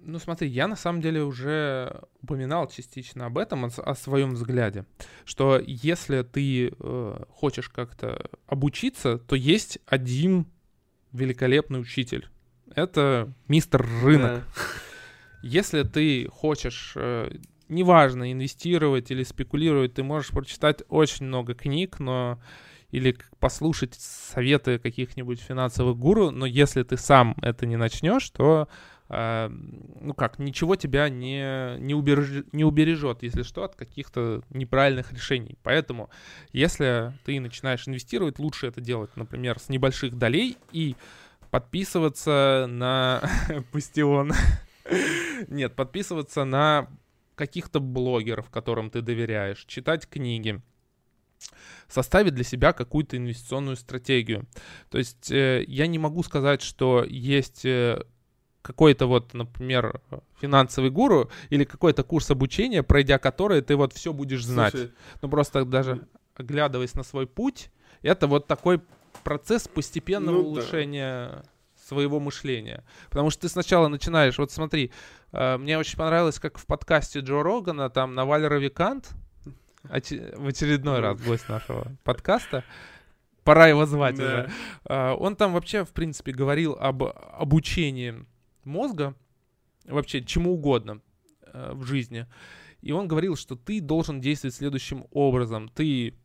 A: Ну смотри, я на самом деле уже упоминал частично об этом, о, о своем взгляде, что если ты э, хочешь как-то обучиться, то есть один великолепный учитель, это мистер рынок. Да. Если ты хочешь, э, неважно, инвестировать или спекулировать, ты можешь прочитать очень много книг, но или послушать советы каких-нибудь финансовых гуру, но если ты сам это не начнешь, то э, ну как, ничего тебя не, не, убереж, не убережет, если что, от каких-то неправильных решений. Поэтому, если ты начинаешь инвестировать, лучше это делать, например, с небольших долей и подписываться на Бастион. Нет, подписываться на каких-то блогеров, которым ты доверяешь, читать книги, составить для себя какую-то инвестиционную стратегию. То есть э, я не могу сказать, что есть э, какой-то вот, например, финансовый гуру или какой-то курс обучения, пройдя который ты вот все будешь знать. Слушай, ну просто даже оглядываясь на свой путь, это вот такой процесс постепенного ну, улучшения да. своего мышления. Потому что ты сначала начинаешь, вот смотри, э, мне очень понравилось, как в подкасте Джо Рогана, там Наваль Равикант, в очередной раз гость нашего подкаста, пора его звать да. уже, э, он там вообще, в принципе, говорил об обучении мозга, вообще чему угодно э, в жизни. И он говорил, что ты должен действовать следующим образом. Ты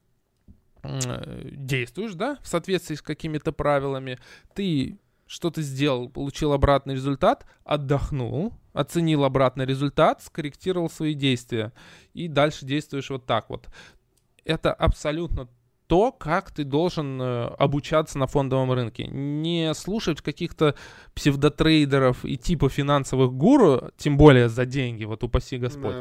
A: действуешь, да, в соответствии с какими-то правилами, ты что-то сделал, получил обратный результат, отдохнул, оценил обратный результат, скорректировал свои действия и дальше действуешь вот так вот. Это абсолютно то, как ты должен э, обучаться на фондовом рынке. Не слушать каких-то псевдотрейдеров и типа финансовых гуру, тем более за деньги, вот упаси Господь.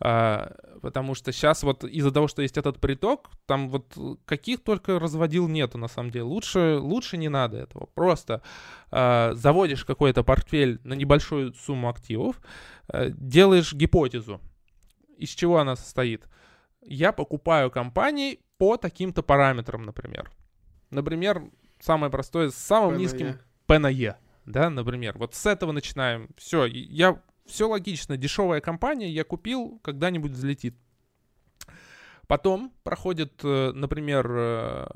A: Да. Потому что сейчас вот из-за того, что есть этот приток, там вот каких только разводил нету на самом деле. Лучше, лучше не надо этого. Просто а, заводишь какой-то портфель на небольшую сумму активов, а, делаешь гипотезу. Из чего она состоит? Я покупаю компании по таким-то параметрам, например. Например, самое простое, с самым P низким P на E, да, например. Вот с этого начинаем. Все, я все логично, дешевая компания, я купил, когда-нибудь взлетит. Потом проходит, э, например, э,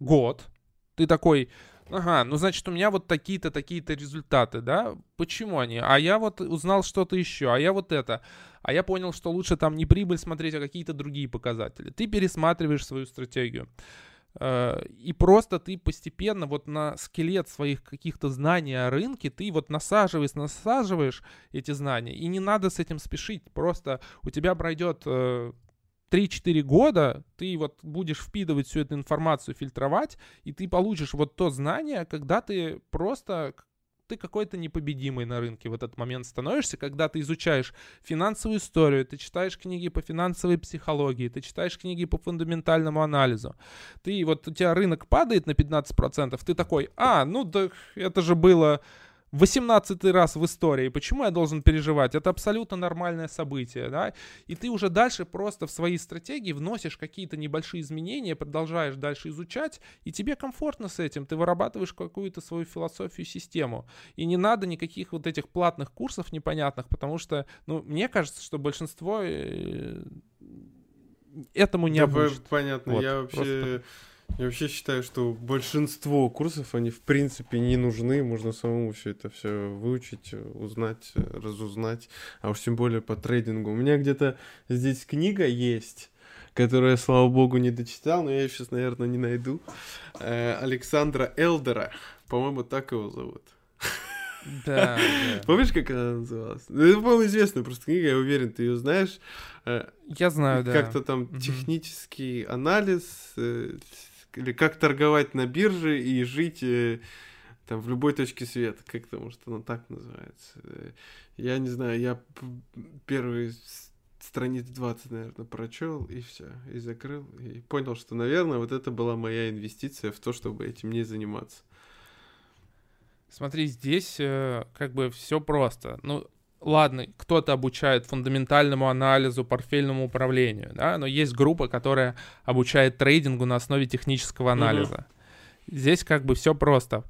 A: год, ты такой, ага, ну значит у меня вот такие-то, такие-то результаты, да? Почему они? А я вот узнал что-то еще, а я вот это. А я понял, что лучше там не прибыль смотреть, а какие-то другие показатели. Ты пересматриваешь свою стратегию. Э, и просто ты постепенно вот на скелет своих каких-то знаний о рынке, ты вот насаживаешь, насаживаешь эти знания, и не надо с этим спешить, просто у тебя пройдет 3-4 э, года, ты вот будешь впитывать всю эту информацию, фильтровать, и ты получишь вот то знание, когда ты просто ты какой-то непобедимый на рынке в этот момент становишься, когда ты изучаешь финансовую историю, ты читаешь книги по финансовой психологии, ты читаешь книги по фундаментальному анализу. Ты вот у тебя рынок падает на 15%, ты такой, а, ну да это же было 18 раз в истории. Почему я должен переживать? Это абсолютно нормальное событие, да? И ты уже дальше просто в своей стратегии вносишь какие-то небольшие изменения, продолжаешь дальше изучать, и тебе комфортно с этим. Ты вырабатываешь какую-то свою философию, систему. И не надо никаких вот этих платных курсов непонятных, потому что, ну, мне кажется, что большинство э, этому не
B: да,
A: обучат.
B: Понятно, вот, я вообще... Просто... Я вообще считаю, что большинство курсов, они в принципе не нужны, можно самому все это все выучить, узнать, разузнать, а уж тем более по трейдингу. У меня где-то здесь книга есть, которую я, слава богу, не дочитал, но я ее сейчас, наверное, не найду. Э, Александра Элдера, по-моему, так его зовут.
A: Да, да.
B: Помнишь, как она называлась? Ну, это, по-моему, известная просто книга, я уверен, ты ее знаешь.
A: Э, я знаю, да.
B: Как-то там угу. технический анализ, э, или как торговать на бирже и жить э, там в любой точке света, как то может оно так называется. Я не знаю, я первые страниц 20, наверное, прочел, и все, и закрыл, и понял, что, наверное, вот это была моя инвестиция в то, чтобы этим не заниматься.
A: Смотри, здесь э, как бы все просто. Ну, ладно, кто-то обучает фундаментальному анализу, портфельному управлению, да, но есть группа, которая обучает трейдингу на основе технического анализа. Угу. Здесь как бы все просто.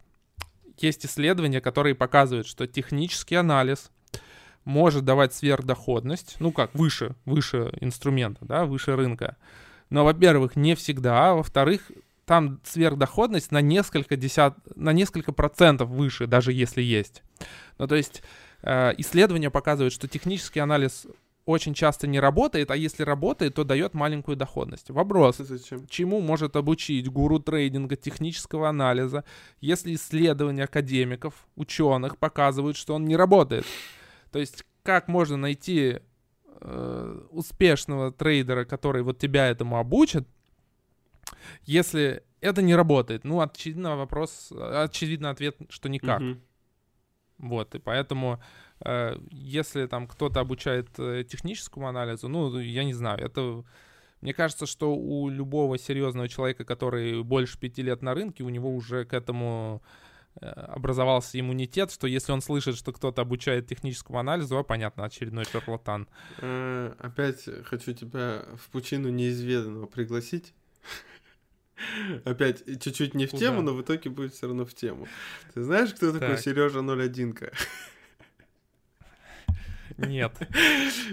A: Есть исследования, которые показывают, что технический анализ может давать сверхдоходность, ну как, выше, выше инструмента, да, выше рынка. Но, во-первых, не всегда, а во-вторых, там сверхдоходность на несколько десят, на несколько процентов выше, даже если есть. Ну, то есть исследования показывают, что технический анализ очень часто не работает, а если работает, то дает маленькую доходность. Вопрос,
B: Зачем?
A: чему может обучить гуру трейдинга технического анализа, если исследования академиков, ученых показывают, что он не работает? То есть как можно найти э, успешного трейдера, который вот тебя этому обучит, если это не работает, ну, очевидно вопрос, очевидно ответ, что никак. Mm-hmm. Вот, и поэтому, э, если там кто-то обучает э, техническому анализу, ну, я не знаю, это... Мне кажется, что у любого серьезного человека, который больше пяти лет на рынке, у него уже к этому э, образовался иммунитет, что если он слышит, что кто-то обучает техническому анализу, а понятно, очередной шарлатан.
B: Опять хочу тебя в пучину неизведанного пригласить. Опять чуть-чуть не в Куда? тему, но в итоге будет все равно в тему. Ты знаешь, кто так. такой Сережа 01?
A: Нет.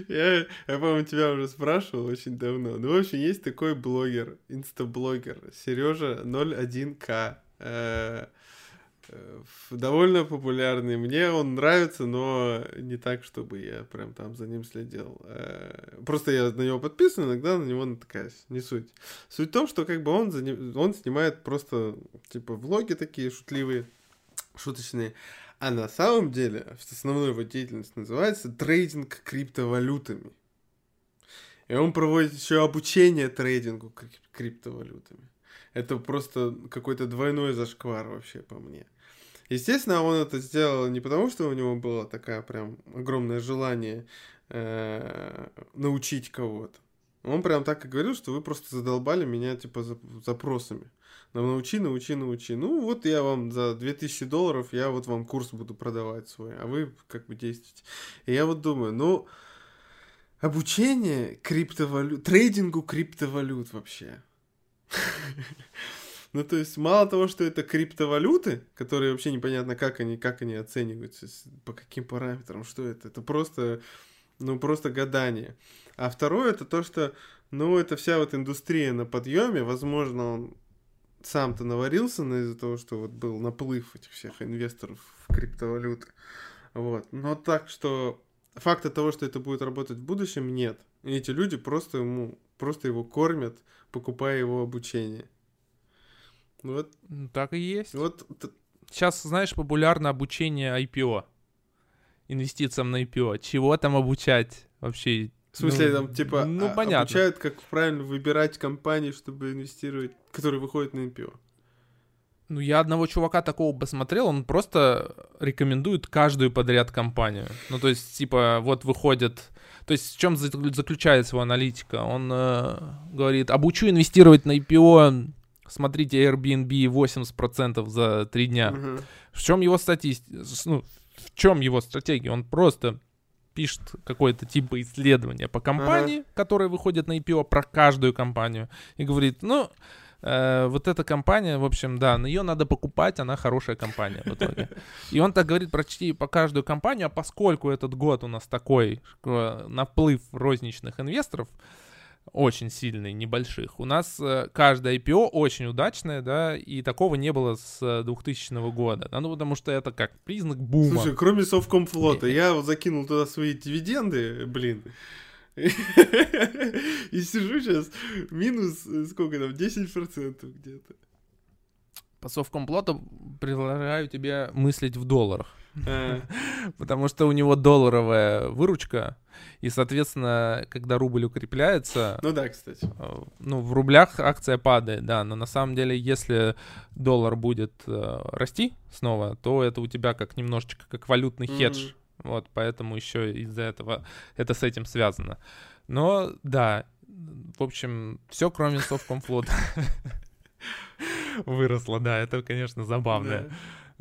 B: Я, я, по-моему, тебя уже спрашивал очень давно. Ну, в общем, есть такой блогер, инстаблогер, Сережа 01К. Э, довольно популярный. Мне он нравится, но не так, чтобы я прям там за ним следил. Э, просто я на него подписан, иногда на него натыкаюсь. Не суть. Суть в том, что как бы он, заним... он снимает просто типа влоги такие шутливые, шуточные. А на самом деле основной его деятельность называется трейдинг криптовалютами. И он проводит еще обучение трейдингу криптовалютами. Это просто какой-то двойной зашквар вообще по мне. Естественно, он это сделал не потому, что у него было такое прям огромное желание э, научить кого-то. Он прям так и говорил, что вы просто задолбали меня, типа, запросами. Нам научи, научи, научи. Ну, вот я вам за 2000 долларов, я вот вам курс буду продавать свой, а вы как бы действуете. И я вот думаю, ну, обучение криптовалют, трейдингу криптовалют вообще. Ну, то есть, мало того, что это криптовалюты, которые вообще непонятно, как они, как они оцениваются, по каким параметрам, что это. Это просто, ну, просто гадание. А второе, это то, что, ну, это вся вот индустрия на подъеме, возможно, он сам-то наварился на из-за того, что вот был наплыв этих всех инвесторов в криптовалюты. Вот. Но так что факта того, что это будет работать в будущем, нет. Эти люди просто ему, просто его кормят, покупая его обучение.
A: Вот. Так и есть.
B: Вот.
A: Сейчас, знаешь, популярно обучение IPO. Инвестициям на IPO. Чего там обучать вообще?
B: В смысле, ну, там, типа, ну, а, понятно. обучают, как правильно выбирать компании, чтобы инвестировать, которые выходят на IPO.
A: Ну, я одного чувака такого посмотрел, он просто рекомендует каждую подряд компанию. Ну, то есть, типа, вот выходит... То есть, в чем заключается его аналитика? Он э, говорит, обучу инвестировать на IPO смотрите Airbnb 80% за три дня. Угу. В чем его статистика? Ну, в чем его стратегия? Он просто пишет какое-то типа исследования по компании, ага. которые выходят на IPO про каждую компанию, и говорит, ну, э, вот эта компания, в общем, да, ее надо покупать, она хорошая компания в итоге. И он так говорит почти по каждую компанию, а поскольку этот год у нас такой наплыв розничных инвесторов, очень сильные, небольших. У нас э, каждое IPO очень удачное, да, и такого не было с 2000 года. Да, ну, потому что это как признак бума.
B: Слушай, кроме Совкомфлота, я вот закинул туда свои дивиденды, блин, и сижу сейчас минус, э, сколько там, 10% где-то.
A: По совкомплоту предлагаю тебе мыслить в долларах. Потому что у него долларовая выручка, и, соответственно, когда рубль укрепляется...
B: Ну да, кстати.
A: Э, ну, в рублях акция падает, да, но на самом деле, если доллар будет э, расти снова, то это у тебя как немножечко как валютный хедж. Mm-hmm. Вот, поэтому еще из-за этого это с этим связано. Но, да, в общем, все кроме Совкомфлота выросло, да, это, конечно, забавно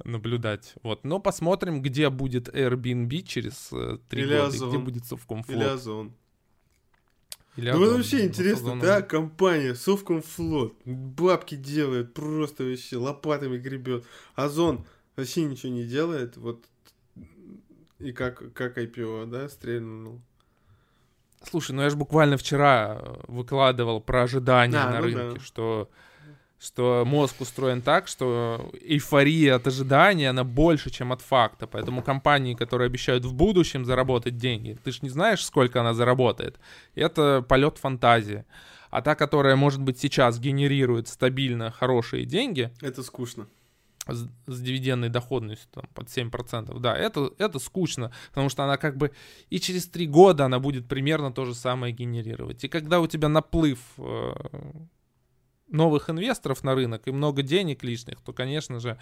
A: наблюдать. Вот, но посмотрим, где будет Airbnb через э, три года, Озон. где будет Совкомфлот.
B: Или Озон. Или ну, это вообще интересно, Озон, да, компания Совкомфлот, бабки делает, просто вообще лопатами гребет. Озон вообще ничего не делает, вот и как, как IPO, да, стрельнул?
A: Слушай, ну я же буквально вчера э, выкладывал про ожидания а, на ну рынке, да. что что мозг устроен так, что эйфория от ожидания, она больше, чем от факта. Поэтому компании, которые обещают в будущем заработать деньги, ты же не знаешь, сколько она заработает. Это полет фантазии. А та, которая, может быть, сейчас генерирует стабильно хорошие деньги...
B: Это скучно
A: с, с дивидендной доходностью там, под 7%. Да, это, это скучно, потому что она как бы и через 3 года она будет примерно то же самое генерировать. И когда у тебя наплыв э, новых инвесторов на рынок и много денег лишних, то, конечно же,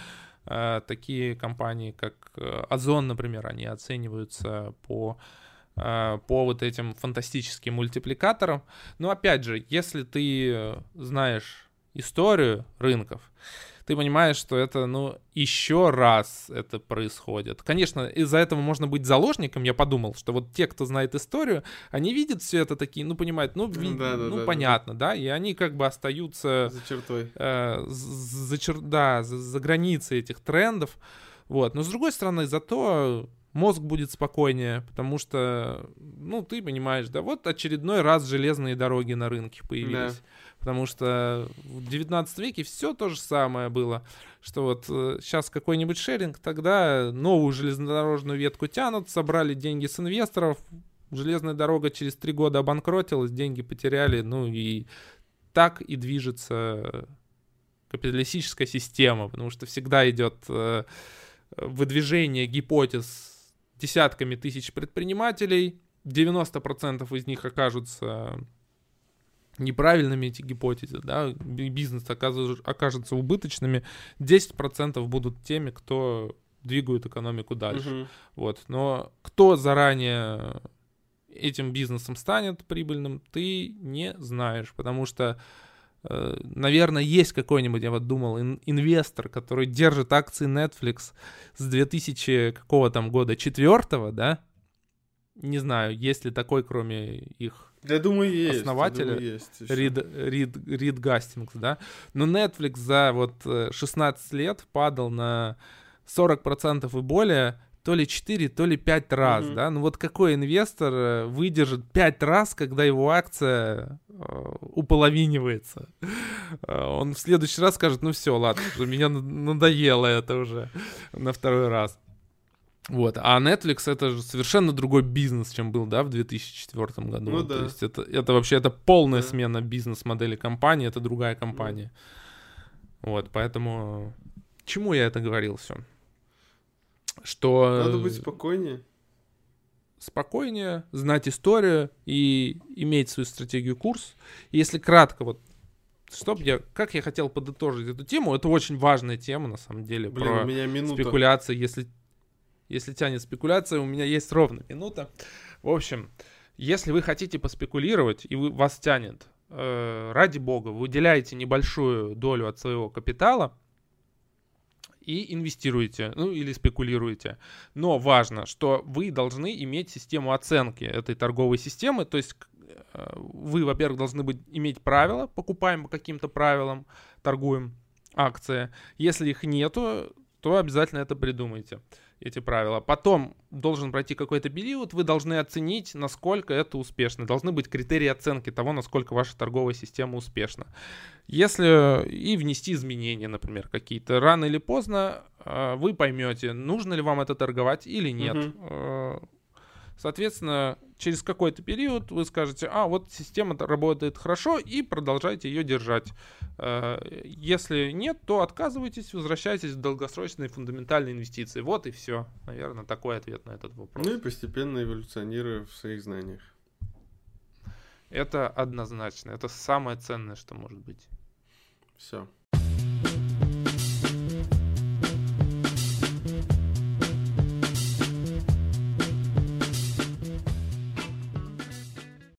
A: э, такие компании, как э, Озон, например, они оцениваются по э, по вот этим фантастическим мультипликаторам. Но опять же, если ты знаешь историю рынков, ты понимаешь, что это, ну, еще раз это происходит. Конечно, из-за этого можно быть заложником, я подумал, что вот те, кто знает историю, они видят все это такие, ну, понимают, ну, ви- да, да, ну да, понятно, да. да, и они как бы остаются...
B: За чертой.
A: Э, за, чер- да, за, за границей этих трендов. Вот, но с другой стороны, зато мозг будет спокойнее, потому что, ну, ты понимаешь, да, вот очередной раз железные дороги на рынке появились. Да. Потому что в 19 веке все то же самое было, что вот сейчас э, какой-нибудь шеринг, тогда новую железнодорожную ветку тянут, собрали деньги с инвесторов, железная дорога через три года обанкротилась, деньги потеряли, ну и так и движется капиталистическая система, потому что всегда идет э, выдвижение гипотез десятками тысяч предпринимателей, 90% из них окажутся неправильными эти гипотезы, да, бизнес окажется убыточными, 10% будут теми, кто двигают экономику дальше. Угу. Вот. Но кто заранее этим бизнесом станет прибыльным, ты не знаешь, потому что, э, наверное, есть какой-нибудь, я вот думал, инвестор, который держит акции Netflix с 2000 какого там года, четвертого, да, не знаю, есть ли такой, кроме их
B: я думаю, есть.
A: Основателя
B: думаю, есть
A: Рид, Рид, Рид Гастингс, да. Но Netflix за вот 16 э, лет падал на 40% и более то ли 4, то ли 5 раз, mm-hmm. да. Ну вот какой инвестор э, выдержит 5 раз, когда его акция э, уполовинивается? Он в следующий раз скажет, ну все, ладно, меня надоело это уже на второй раз. Вот. А Netflix это же совершенно другой бизнес, чем был, да, в 2004 году.
B: Ну, да.
A: То есть это, это вообще это полная да. смена бизнес-модели компании, это другая компания. Да. Вот, поэтому чему я это говорил все? Что...
B: Надо быть спокойнее.
A: Спокойнее, знать историю и иметь свою стратегию курс. Если кратко, вот чтоб я, как я хотел подытожить эту тему, это очень важная тема, на самом деле,
B: Блин, про у меня минута.
A: спекуляции, если если тянет спекуляция, у меня есть ровно минута. В общем, если вы хотите поспекулировать и вы, вас тянет, э, ради бога, выделяете небольшую долю от своего капитала и инвестируете, ну или спекулируете. Но важно, что вы должны иметь систему оценки этой торговой системы, то есть э, вы, во-первых, должны быть, иметь правила, покупаем по каким-то правилам, торгуем акции. Если их нету, то обязательно это придумайте, эти правила. Потом должен пройти какой-то период, вы должны оценить, насколько это успешно. Должны быть критерии оценки того, насколько ваша торговая система успешна. Если и внести изменения, например, какие-то, рано или поздно э, вы поймете, нужно ли вам это торговать или нет. Угу. Соответственно, через какой-то период вы скажете, а вот система работает хорошо и продолжайте ее держать. Э, если нет, то отказывайтесь, возвращайтесь в долгосрочные фундаментальные инвестиции. Вот и все. Наверное, такой ответ на этот вопрос.
B: Ну и постепенно эволюционируя в своих знаниях.
A: Это однозначно. Это самое ценное, что может быть.
B: Все.